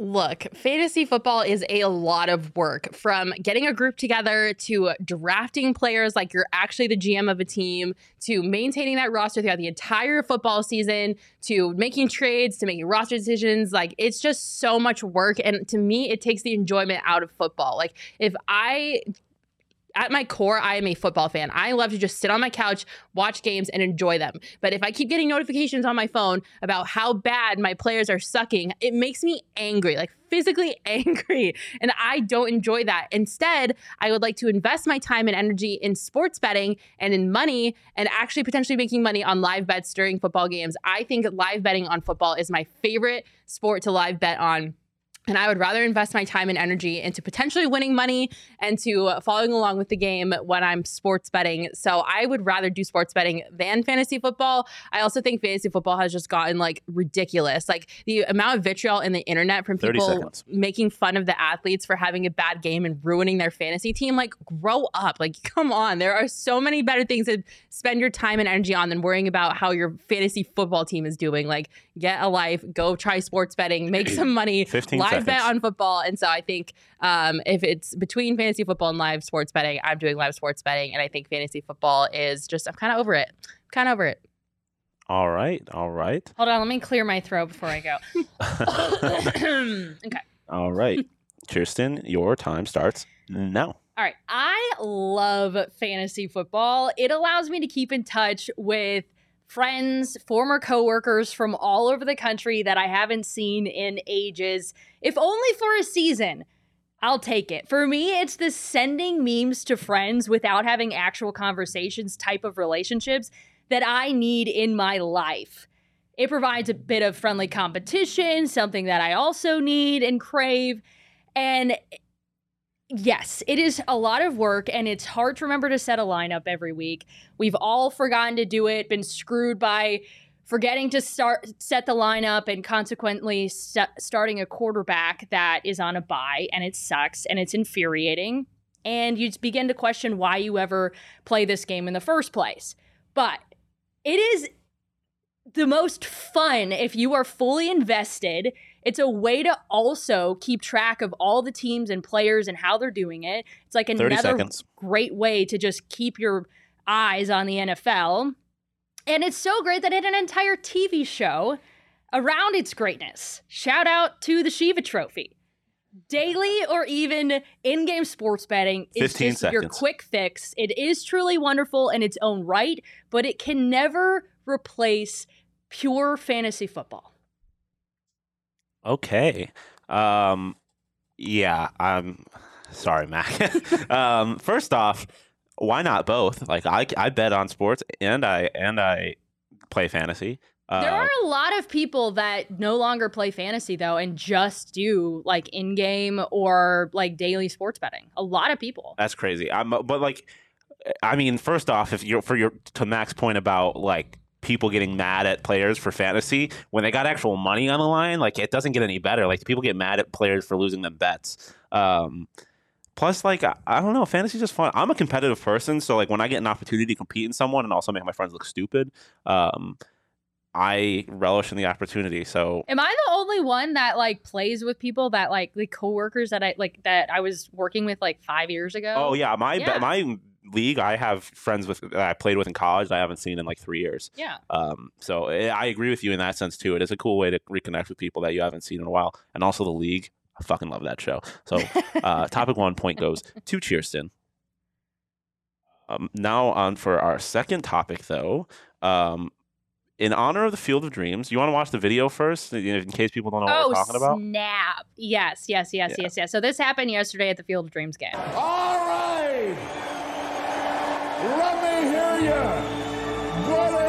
Look, fantasy football is a lot of work from getting a group together to drafting players like you're actually the GM of a team to maintaining that roster throughout the entire football season to making trades to making roster decisions. Like it's just so much work. And to me, it takes the enjoyment out of football. Like if I at my core, I am a football fan. I love to just sit on my couch, watch games, and enjoy them. But if I keep getting notifications on my phone about how bad my players are sucking, it makes me angry, like physically [LAUGHS] angry. And I don't enjoy that. Instead, I would like to invest my time and energy in sports betting and in money and actually potentially making money on live bets during football games. I think live betting on football is my favorite sport to live bet on. And I would rather invest my time and energy into potentially winning money and to following along with the game when I'm sports betting. So I would rather do sports betting than fantasy football. I also think fantasy football has just gotten like ridiculous. Like the amount of vitriol in the internet from people making fun of the athletes for having a bad game and ruining their fantasy team. Like, grow up. Like, [LAUGHS] come on. There are so many better things to spend your time and energy on than worrying about how your fantasy football team is doing. Like, get a life, go try sports betting, make [CLEARS THROAT] some money, 15 live bet on football. And so I think um, if it's between fantasy football and live sports betting, I'm doing live sports betting. And I think fantasy football is just, I'm kind of over it. Kind of over it. All right, all right, Hold on, let me clear my throat before I go. [LAUGHS] [COUGHS] okay. all right. Chierstin, your time starts now. All right. I love fantasy football. It allows me to keep in touch with friends, former coworkers from all over the country that I haven't seen in ages, if only for a season. I'll take it. For me, it's the sending memes to friends without having actual conversations type of relationships that I need in my life. It provides a bit of friendly competition, something that I also need and crave. And yes, it is a lot of work and it's hard to remember to set a lineup every week. We've all forgotten to do it, been screwed by forgetting to start set the lineup and consequently st- starting a quarterback that is on a bye and it sucks and it's infuriating and you begin to question why you ever play this game in the first place. But it is the most fun if you are fully invested. It's a way to also keep track of all the teams and players and how they're doing it. It's like another great way to just keep your eyes on the NFL. And it's so great that it had an entire TV show around its greatness. Shout out to the Shiva Trophy. Daily or even in-game sports betting is 15 just your quick fix. It is truly wonderful in its own right, but it can never replace pure fantasy football. Okay. Um, yeah, I'm sorry, Mac. [LAUGHS] um, first off, why not both? Like I, I bet on sports and I and I play fantasy. Uh, There are a lot of people that no longer play fantasy though and just do like in-game or like daily sports betting. A lot of people. That's crazy. I'm, but like, I mean, first off, if you're for your to Mac's point about like people getting mad at players for fantasy when they got actual money on the line, like it doesn't get any better. Like people get mad at players for losing them bets. Um, plus, like I, I don't know, fantasy's just fun. I'm a competitive person, so like when I get an opportunity to compete in someone and also make my friends look stupid, um, I relish in the opportunity. So Am I the only one that like plays with people that like the coworkers that I like that I was working with like 5 years ago? Oh yeah, my Yeah. my league. I have friends with that I played with in college. That I haven't seen in like three years. Yeah. Um, so eh, I agree with you in that sense too. It is a cool way to reconnect with people that you haven't seen in a while, and also the league. I fucking love that show. So [LAUGHS] uh, topic one point goes to Chierstin. Um, now on for our second topic though. Um, in honor of the Field of Dreams, you want to watch the video first, in in case people don't know what oh, we're talking about. snap. Yes, yes, yes, Yeah. yes, yes. So this happened yesterday at the Field of Dreams game. All right. Let me hear you. Good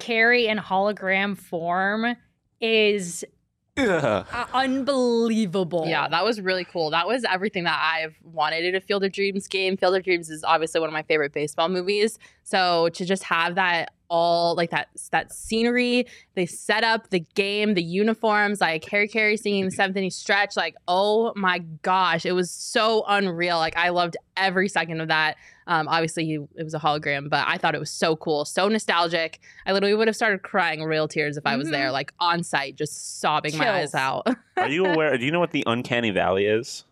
Harry Caray in hologram form is uh, unbelievable. Yeah, that was really cool. That was everything that I've wanted in a Field of Dreams game. Field of Dreams is obviously one of my favorite baseball movies. So to just have that all like that that scenery, they set up the game, the uniforms, like Harry Caray singing the seventh inning stretch, like oh my gosh, it was so unreal. Like I loved every second of that. Um, obviously he, it was a hologram, but I thought it was so cool, so nostalgic. I literally would have started crying real tears if I was there, like on site, just sobbing my eyes out. [LAUGHS] Are you aware? Do you know what the uncanny valley is?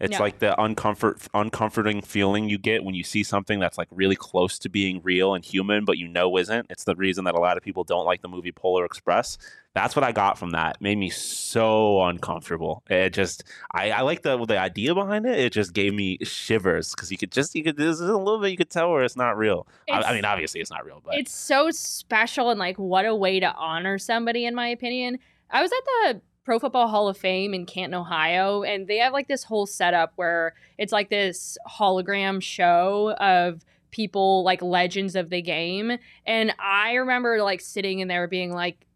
It's No. like the uncomfort, uncomforting feeling you get when you see something that's like really close to being real and human, but you know isn't. It's the reason that a lot of people don't like the movie Polar Express. That's what I got from that. It made me so uncomfortable. It just, I, I like the the idea behind it. It just gave me shivers because you could just, you could, there's a little bit you could tell where it's not real. I, I mean, obviously it's not real, but It's so special and like what a way to honor somebody in my opinion. I was at the Pro Football Hall of Fame in Canton, Ohio, and they have like this whole setup where it's like this hologram show of people like legends of the game. And I remember like sitting in there being like,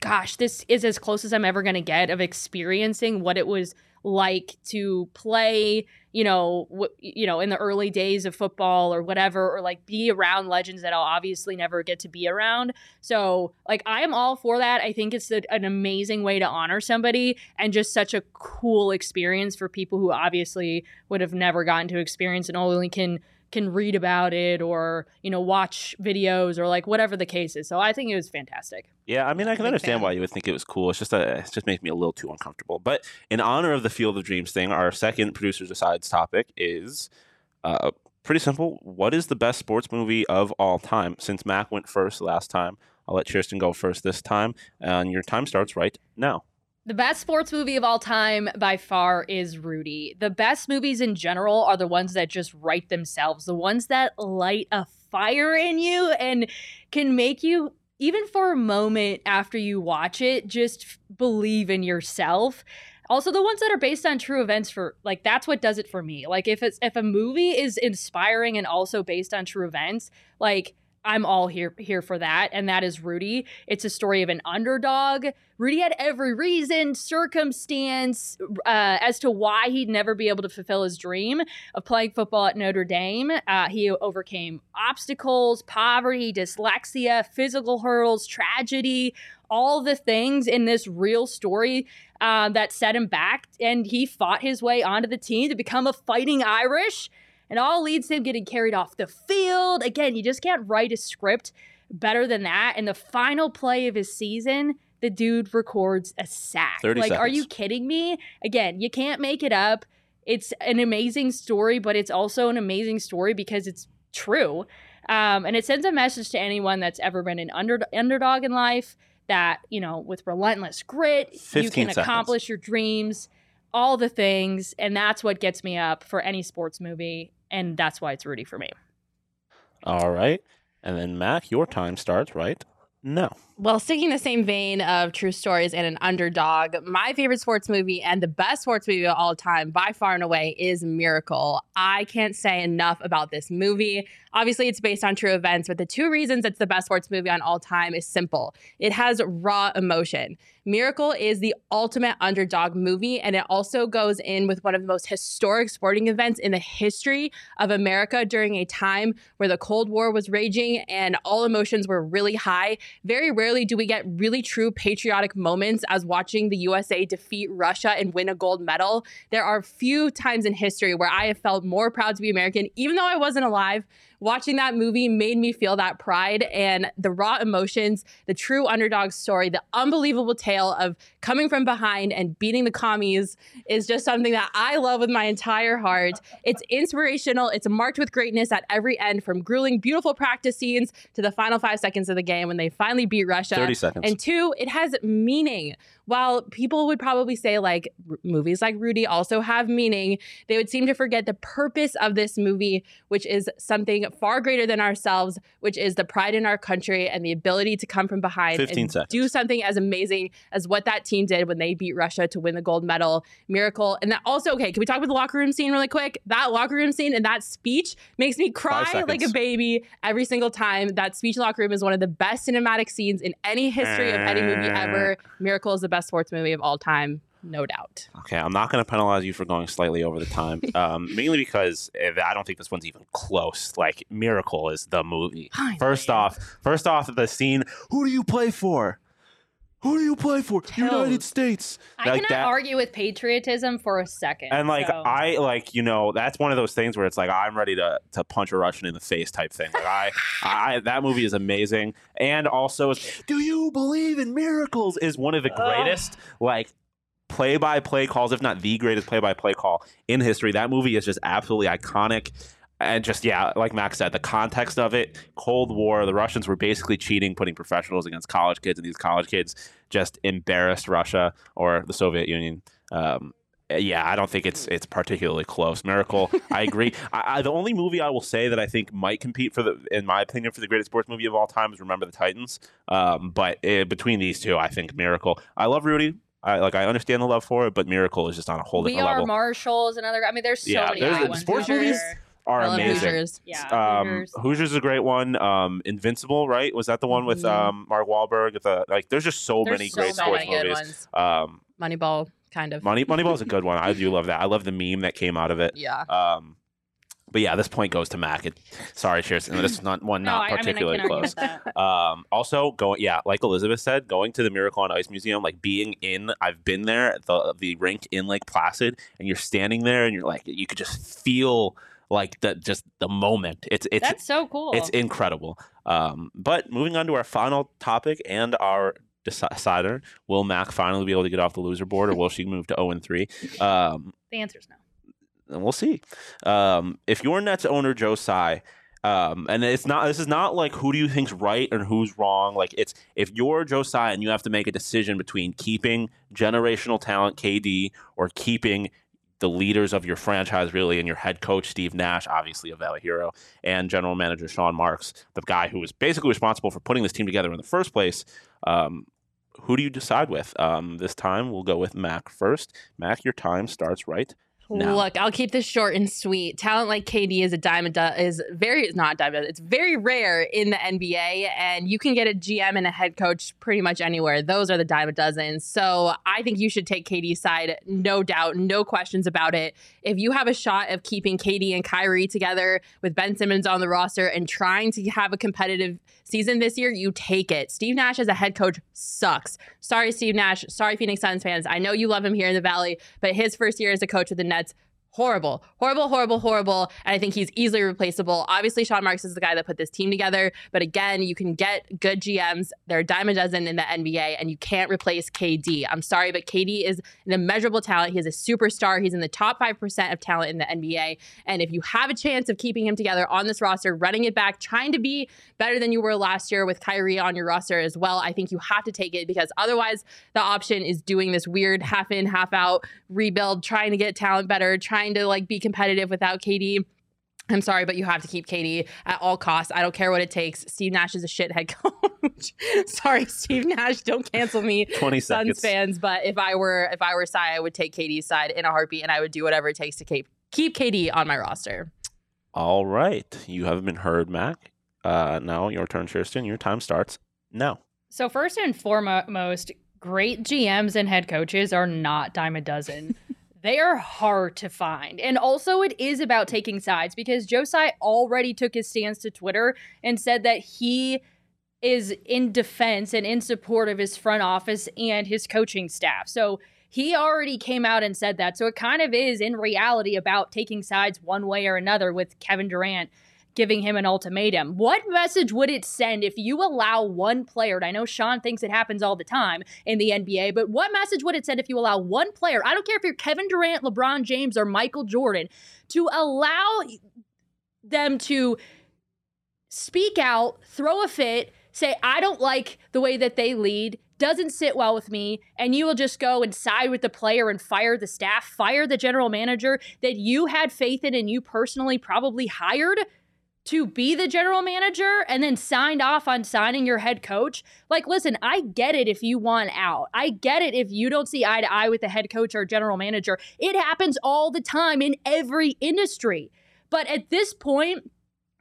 gosh, this is as close as I'm ever going to get of experiencing what it was like to play, you know, w- you know, in the early days of football or whatever, or like be around legends that I'll obviously never get to be around. So, like, I am all for that. I think it's a, an amazing way to honor somebody and just such a cool experience for people who obviously would have never gotten to experience and only can can read about it or you know watch videos or like whatever the case is. So I think it was fantastic. Yeah, I mean, I can Big understand fan. why you would think it was cool. It's just a, it just makes me a little too uncomfortable. But in honor of the Field of Dreams thing, our second producers decides topic is uh, pretty simple. What is the best sports movie of all time? Since Mac went first last time, I'll let Chierstin go first this time, and your time starts right now. The best sports movie of all time by far is Rudy. The best movies in general are the ones that just write themselves, the ones that light a fire in you and can make you, even for a moment after you watch it, just believe in yourself. Also, the ones that are based on true events for like that's what does it for me. Like if it's if a movie is inspiring and also based on true events, like I'm all here here for that, and that is Rudy. It's a story of an underdog. Rudy had every reason, circumstance uh, as to why he'd never be able to fulfill his dream of playing football at Notre Dame. Uh, he overcame obstacles, poverty, dyslexia, physical hurdles, tragedy, all the things in this real story uh, that set him back, and he fought his way onto the team to become a fighting Irish and all leads to him getting carried off the field. Again, you just can't write a script better than that. And the final play of his season, the dude records a sack. 30 like, are you kidding me? Again, you can't make it up. It's an amazing story, but it's also an amazing story because it's true. Um, and it sends a message to anyone that's ever been an under- underdog in life that, you know, with relentless grit, you can seconds. accomplish your dreams, all the things. And that's what gets me up for any sports movie. And that's why it's Rudy for me. All right, and then Mac, your time starts right now. Well, sticking the same vein of true stories and an underdog, my favorite sports movie and the best sports movie of all time, by far and away, is Miracle. I can't say enough about this movie. Obviously, it's based on true events, but the two reasons it's the best sports movie on all time is simple. It has raw emotion. Miracle is the ultimate underdog movie, and it also goes in with one of the most historic sporting events in the history of America during a time where the Cold War was raging and all emotions were really high. Very rarely do we get really true patriotic moments as watching the USA defeat Russia and win a gold medal. There are few times in history where I have felt more proud to be American, even though I wasn't alive. Watching that movie made me feel that pride and the raw emotions, the true underdog story, the unbelievable tale of coming from behind and beating the commies is just something that I love with my entire heart. It's inspirational, it's marked with greatness at every end, from grueling, beautiful practice scenes to the final five seconds of the game when they finally beat Russia. 30 seconds. And two, it has meaning. While people would probably say, like, r- movies like Rudy also have meaning, they would seem to forget the purpose of this movie, which is something far greater than ourselves, which is the pride in our country and the ability to come from behind 15 and seconds. do something as amazing as what that team did when they beat Russia to win the gold medal. Miracle. And that also, okay, can we talk about the locker room scene really quick? That locker room scene and that speech makes me cry like a baby every single time. That speech locker room is one of the best cinematic scenes in any history of any movie ever. Eh. Miracle is the best sports movie of all time, no doubt. Okay, I'm not going to penalize you for going slightly over the time, [LAUGHS] um, mainly because eh, I don't think this one's even close. Like, Miracle is the movie. First off, first off, the scene. Who do you play for? Who do you play for? United States. I Like cannot that- argue with patriotism for a second. And like so- I like you know that's one of those things where it's like I'm ready to to punch a Russian in the face type thing. Like I, [LAUGHS] I that movie is amazing, and also do you believe in miracles is one of the greatest like play by play calls, if not the greatest play by play call in history. That movie is just absolutely iconic. And just yeah, like Max said, the context of it, Cold War, the Russians were basically cheating, putting professionals against college kids, and these college kids just embarrassed Russia or the Soviet Union. Um, yeah, I don't think it's it's particularly close. Miracle, I agree. [LAUGHS] I, I, the only movie I will say that I think might compete for the, in my opinion, for the greatest sports movie of all time is Remember the Titans. Um, but uh, between these two, I think Miracle. I love Rudy. I like. I understand the love for it, but Miracle is just on a whole we different are level. Marshalls and other. I mean, there's so Yeah, many there's- good ones. sports movies are I amazing. Hoosiers. Yeah, Um, Hoosiers. Hoosiers is a great one. Um, Invincible, right? Was that the one with Mhm. um, Mark Wahlberg? The, like, there's just so There's many so great So sports many good movies. ones. Um, Moneyball, kind of. Money Moneyball is a [LAUGHS] good one. I do love that. I love the meme that came out of it. Yeah. But yeah, this point goes to Mac. It, sorry, Cheers. This is not one no, not I, I mean, I particularly close. Um, also, going yeah, like Elizabeth said, going to the Miracle on Ice Museum, like being in, I've been there at the the rink in Lake Placid, and you're standing there, and you're like, you could just feel like the just the moment. It's it's That's so cool. it's incredible. Um, but moving on to our final topic and our decider, will Mac finally be able to get off the loser board, or will she move to zero and three? Um, the is no. And we'll see. Um, if your Nets owner Joe Tsai, um, and it's not this is not like who do you think's right and who's wrong. Like it's if you're Joe Tsai and you have to make a decision between keeping generational talent KD or keeping the leaders of your franchise really and your head coach Steve Nash, obviously a Valley hero, and general manager Sean Marks, the guy who was basically responsible for putting this team together in the first place. Um, who do you decide with? Um, this time we'll go with Mac first. Mac, your time starts right now. Look, I'll keep this short and sweet. Talent like KD is a do- is very it's not a- It's very rare in the NBA, and you can get a GM and a head coach pretty much anywhere. Those are the dime a dozen. So I think you should take KD's side, no doubt, no questions about it. If you have a shot of keeping KD and Kyrie together with Ben Simmons on the roster and trying to have a competitive season this year, you take it. Steve Nash as a head coach sucks. Sorry, Steve Nash. Sorry, Phoenix Suns fans. I know you love him here in the Valley, but his first year as a coach with the Nets, that's horrible, horrible, horrible, horrible. And I think he's easily replaceable. Obviously, Sean Marks is the guy that put this team together. But again, you can get good GMs. They're a dime a dozen in the NBA, and you can't replace KD. I'm sorry, but KD is an immeasurable talent. He is a superstar. He's in the top 5% of talent in the NBA. And if you have a chance of keeping him together on this roster, running it back, trying to be better than you were last year with Kyrie on your roster as well, I think you have to take it because otherwise the option is doing this weird half in, half out rebuild, trying to get talent better, trying to like be competitive without KD. I'm sorry, but you have to keep KD at all costs. I don't care what it takes. Steve Nash is a shit head [LAUGHS] coach. sorry, Steve Nash, don't cancel me. [LAUGHS] 20 Suns fans, but if I were if I were Tsai, I would take KD's side in a heartbeat and I would do whatever it takes to keep keep KD on my roster. All right. You haven't been heard, Mac. Uh, now your turn, Chierstin. Your time starts now. So first and foremost, great GMs and head coaches are not dime a dozen. [LAUGHS] they are hard to find. And also it is about taking sides because Joe Tsai already took his stance to Twitter and said that he is in defense and in support of his front office and his coaching staff. So he already came out and said that. So it kind of is in reality about taking sides one way or another with Kevin Durant giving him an ultimatum. What message would it send if you allow one player, and I know Sean thinks it happens all the time in the NBA, but what message would it send if you allow one player, I don't care if you're Kevin Durant, LeBron James, or Michael Jordan, to allow them to speak out, throw a fit, say, I don't like the way that they lead, doesn't sit well with me, and you will just go and side with the player and fire the staff, fire the general manager that you had faith in and you personally probably hired to be the general manager and then signed off on signing your head coach. Like, listen, I get it if you want out. I get it if you don't see eye to eye with the head coach or general manager. It happens all the time in every industry. But at this point,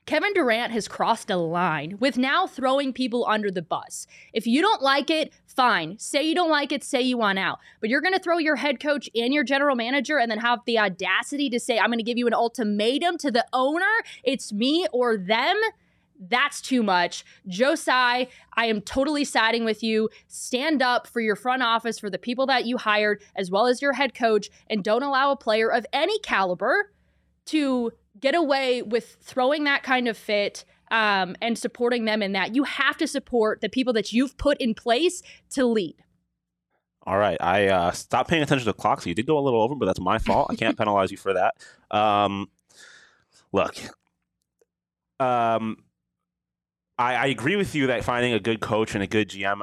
Kevin Durant has crossed a line with now throwing people under the bus. If you don't like it, fine. Say you don't like it, say you want out. But you're going to throw your head coach and your general manager and then have the audacity to say, I'm going to give you an ultimatum to the owner. It's me or them. That's too much. Joe Tsai, I am totally siding with you. Stand up for your front office, for the people that you hired, as well as your head coach, and don't allow a player of any caliber to get away with throwing that kind of fit um, and supporting them in that. You have to support the people that you've put in place to lead. All right. I uh, stopped paying attention to the clock, so you did go a little over, but that's my fault. I can't [LAUGHS] penalize you for that. Um, look, um, I, I agree with you that finding a good coach and a good GM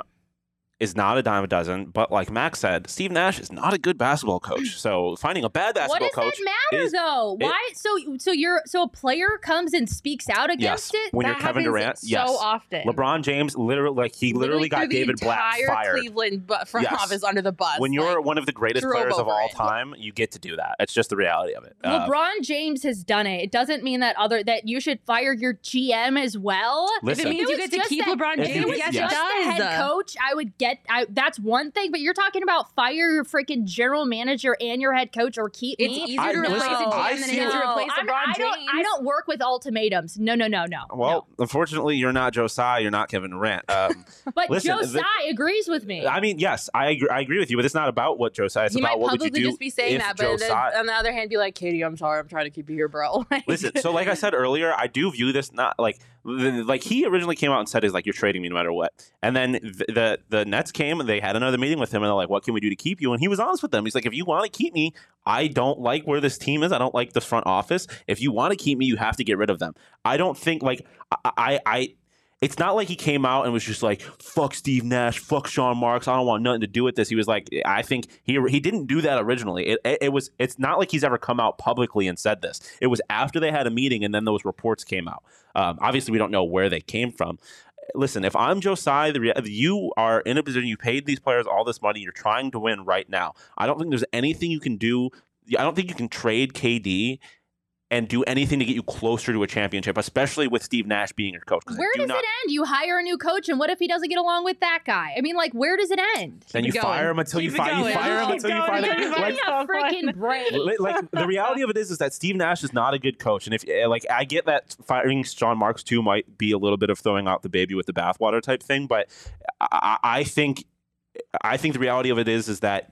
is not a dime a dozen. But like Max said, Steve Nash is not a good basketball coach. So finding a bad basketball coach. What does coach that matter is- though? it- Why? So so you're so a player comes and speaks out yes, against it. when you're That Kevin happens Durant, so yes. often. LeBron James literally like he literally, got David Blatt entire fired. Cleveland bu- front Yes. office under the bus. when you're like, one of the greatest players of all it. time, you get to do that. It's just the reality of it. Uh, LeBron James has done it. It doesn't mean that other that you should fire your GM as well. Listen. if it means you get to keep the- LeBron James, you- yes, yes. it Just the does. head coach, I would get get I, that's one thing, but you're talking about fire your freaking general manager and your head coach or keep It's me. easier I- to replace a GM I than it see is to what- replace I'm- LeBron I James. don't, I don't work with ultimatums. No, no, no, no. Well, unfortunately, you're not Joe Tsai. You're not Kevin Durant. [LAUGHS] Um. But listen, the- Joe Tsai agrees with me. I mean, yes, I agree, I agree with you, but it's not about what Joe Tsai. It's he about might what would you do just be saying if that, but then on the other hand, be like, KD, I'm sorry, I'm trying to keep you here, bro. [LAUGHS] Listen, so like I said earlier, I do view this not like the, like he originally came out and said is like you're trading me no matter what, and then the, the the Nets came and they had another meeting with him and they're like, what can we do to keep you? And he was honest with them. He's like, if you want to keep me, I don't like where this team is. I don't like the front office. If you want to keep me, you have to get rid of them. I don't think like I I. I it's not like he came out and was just like "fuck Steve Nash, fuck Sean Marks. I don't want nothing to do with this." He was like, I think he he didn't do that originally. It, it, it was it's not like he's ever come out publicly and said this. It was after they had a meeting and then those reports came out. Um, obviously, we don't know where they came from. Listen, if I'm Joe Tsai, the you are in a position. You paid these players all this money. You're trying to win right now. I don't think there's anything you can do. I don't think you can trade KD and do anything to get you closer to a championship, especially with Steve Nash being your coach. 'cause I where do does not- it end? You hire a new coach, and what if he doesn't get along with that guy? I mean, like, where does it end? Then you Keep fire him until you Keep it fire you fire him Keep until you going. find him. Like, a freaking break. [LAUGHS] like the reality of it is, is that Steve Nash is not a good coach, and if eh, like I get that firing Sean Marks too might be a little bit of throwing out the baby with the bathwater type thing, but I, I I think I think the reality of it is is that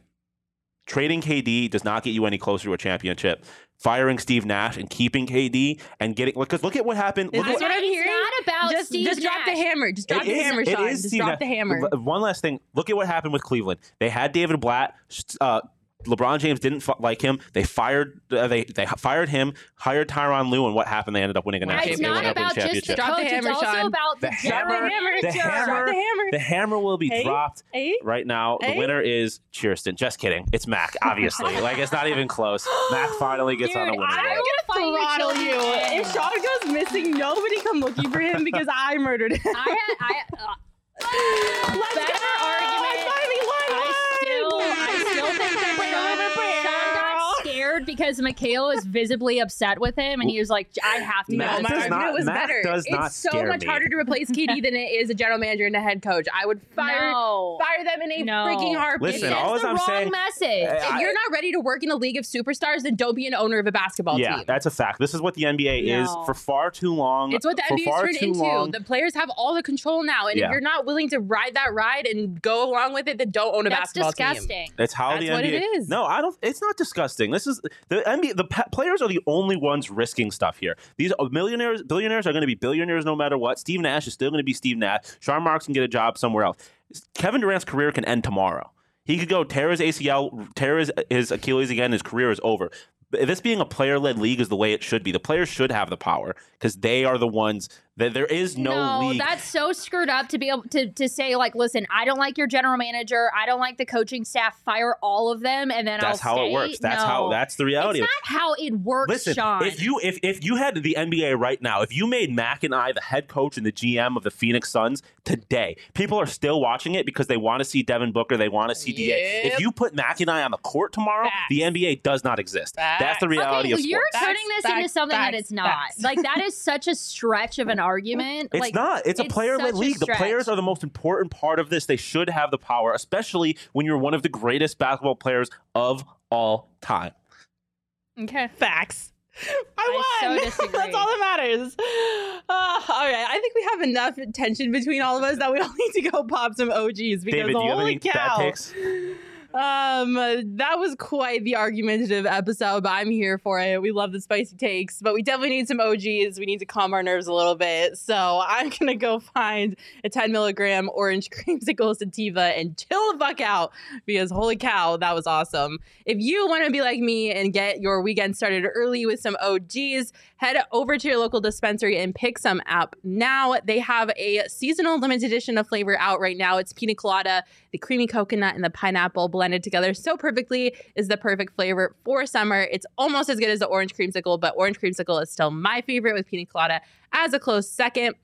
trading KD does not get you any closer to a championship. Firing Steve Nash and keeping KD and getting because look at what happened. Is Look this at what I'm hearing? not about just Steve just drop the hammer. Just drop It the is- hammer, it Sean. is Just Steve drop Nash. the hammer. One last thing. Look at what happened with Cleveland. They had David Blatt. Uh, LeBron James didn't f- like him. They fired. Uh, they they fired him. Hired Tyronn Lue, and what happened? They ended up winning a national. It's not ended up winning about just the championship. The coach. hammer, it's also Sean. about the, The general hammer- the hammer- the hammer. The hammer will be Hey? dropped Hey? right now. The winner is Chierstin. Just kidding. It's Mac. Obviously, [LAUGHS] like it's not even close. Mac finally gets on the Dude, winner. I'm will fight your throttle you. If Sean goes missing, nobody come looking for him because I murdered him. I had, I, uh, [LAUGHS] Let's better go. argument. Got scared because Mikhail is visibly upset with him, and he was like, "I have to." No, Matt get my does this not- argument was Matt better. does not it's so scare much me. harder to replace KD [LAUGHS] than it is a general manager and a head coach. I would fire No. fire them in a No. freaking heartbeat. Listen, it sends all the I'm wrong saying- message. Uh, if you're not ready to work in a league of superstars, then don't be an owner of a basketball yeah, team. Yeah, that's a fact. This is what the NBA is for far too long. It's what the NBA NBA's far turned too into. long. The players have all the control now, and Yeah. if you're not willing to ride that ride and go along with it, then don't own a That's basketball team. That's disgusting. That's how That's the what NBA. it is. No, I don't. It's not disgusting. This is the NBA. The players are the only ones risking stuff here. These millionaires, billionaires are going to be billionaires no matter what. Steve Nash is still going to be Steve Nash. Sean Marks can get a job somewhere else. Kevin Durant's career can end tomorrow. He could go tear his ACL, tear his, his Achilles again. His career is over. This being a player-led league is the way it should be. The players should have the power because they are the ones that there is no, league. that's so screwed up to be able to, to say like, listen, I don't like your general manager, I don't like the coaching staff, fire all of them, and then that's I'll how it works. That's No. how. That's the reality. It's not how it works, Listen, Sean. if you if if you had the NBA right now, if you made Mac and I the head coach and the GM of the Phoenix Suns today, people are still watching it because they want to see Devin Booker, they want to see DA. If you put Mac and I on the court tomorrow, the NBA does not exist. That's the reality okay, of you're turning this Facts, into something that it's not. facts. Like that is such a stretch of an argument. It's like, not. It's, a player-led league. The players are the most important part of this. They should have the power, especially when you're one of the greatest basketball players of all time. Okay. Facts. I I won. so. [LAUGHS] That's all that matters. Uh, all right, I think we have enough tension between all of us that we all [LAUGHS] need to go pop some OGs because David, do you have holy any cow. [LAUGHS] Um, that was quite the argumentative episode, but I'm here for it. We love the spicy takes, but we definitely need some OGs. We need to calm our nerves a little bit. So I'm [LAUGHS] gonna go find a 10 milligram orange creamsicle sativa and chill the fuck out because holy cow, that was awesome. If you want to be like me and get your weekend started early with some OGs, head over to your local dispensary and pick some up now. They have a seasonal limited edition of flavor out right now. It's pina colada, the creamy coconut, and the pineapple blended together so perfectly is the perfect flavor for summer. It's almost as good as the orange creamsicle, but orange creamsicle is still my favorite with pina colada as a close second.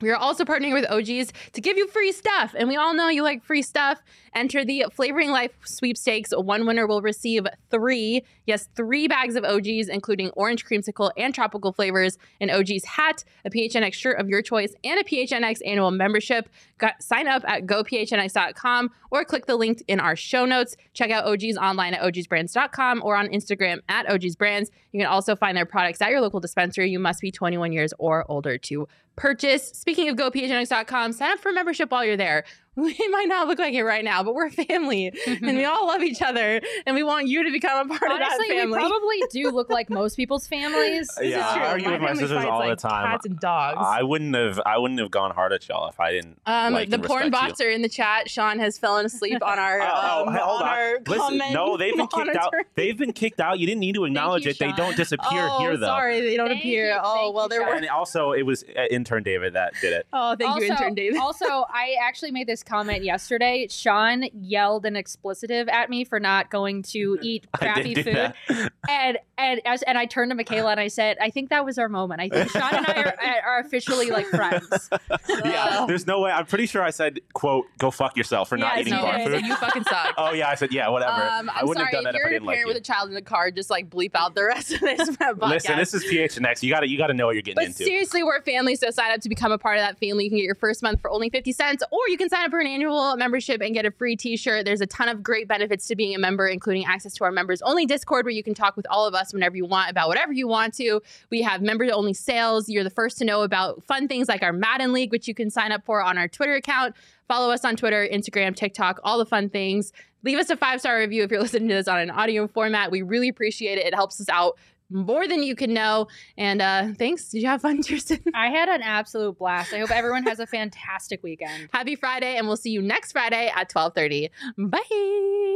We are also partnering with OGs to give you free stuff. And we all know you like free stuff. Enter the Flavoring Life sweepstakes. One winner will receive three, yes, three bags of OGs, including orange creamsicle and tropical flavors, an OG's hat, a PHNX shirt of your choice, and a PHNX annual membership. Got, sign up at gophnx.com or click the link in our show notes. Check out OGs online at ogsbrands.com or on Instagram at ogsbrands. You can also find their products at your local dispensary. You must be 21 years or older to purchase. Speaking of gophnx.com, sign up for membership while you're there. [LAUGHS] We might not look like it right now, but we're family and we [LAUGHS] all love each other and we want you to become a part Honestly, of that we family. probably do [LAUGHS] look like most people's families. This Yeah, is I true. argue with my sisters fights all the time. Cats and dogs. I wouldn't have. I wouldn't have gone hard at y'all if I didn't. um, like the and porn respect you. bots are in the chat. Sean has fallen asleep on our Oh, oh, um, hold on, on. our Listen, comment no, they've been kicked out. They've been kicked out. You didn't need to acknowledge you, it. They don't disappear oh, here though. sorry, they don't Thank appear. you, oh, well, you, there were. And also, it was uh, intern David that did it. Oh, thank you, intern David. also, I actually made this comment yesterday. Sean yelled an expletive at me for not going to [LAUGHS] eat crappy food, that. and and as and I turned to Makayla and I said, "I think that was our moment. I think Sean and I are, [LAUGHS] are officially like friends." [LAUGHS] yeah, there's no way. I'm pretty sure I said, "quote Go fuck yourself for not Yes, eating no, bar food." you fucking suck. Oh yeah, I said yeah, whatever. Um, I I'm wouldn't sorry have done if that if I didn't like you. with a child in the car. Just like bleep out the rest of this podcast. Listen, this is PHNX. You got to you got to know what you're getting But into. seriously, we're a family, so sign up to become a part of that family. You can get your first month for only 50 cents, or you can sign up for an annual membership and get a free t shirt. There's a ton of great benefits to being a member, including access to our members only Discord, where you can talk with all of us whenever you want about whatever you want to. We have member only sales. You're the first to know about fun things like our Madden League, which you can sign up for on our Twitter account. Follow us on Twitter, Instagram, TikTok, all the fun things. Leave us a five star review if you're [LAUGHS] listening to this on an audio format. We really appreciate it. It helps us out more than you can know. And uh, thanks. Did you have fun, [LAUGHS] Chierstin? I had an absolute blast. I hope everyone has a fantastic weekend. Happy Friday, and we'll see you next Friday at 12:30. Bye.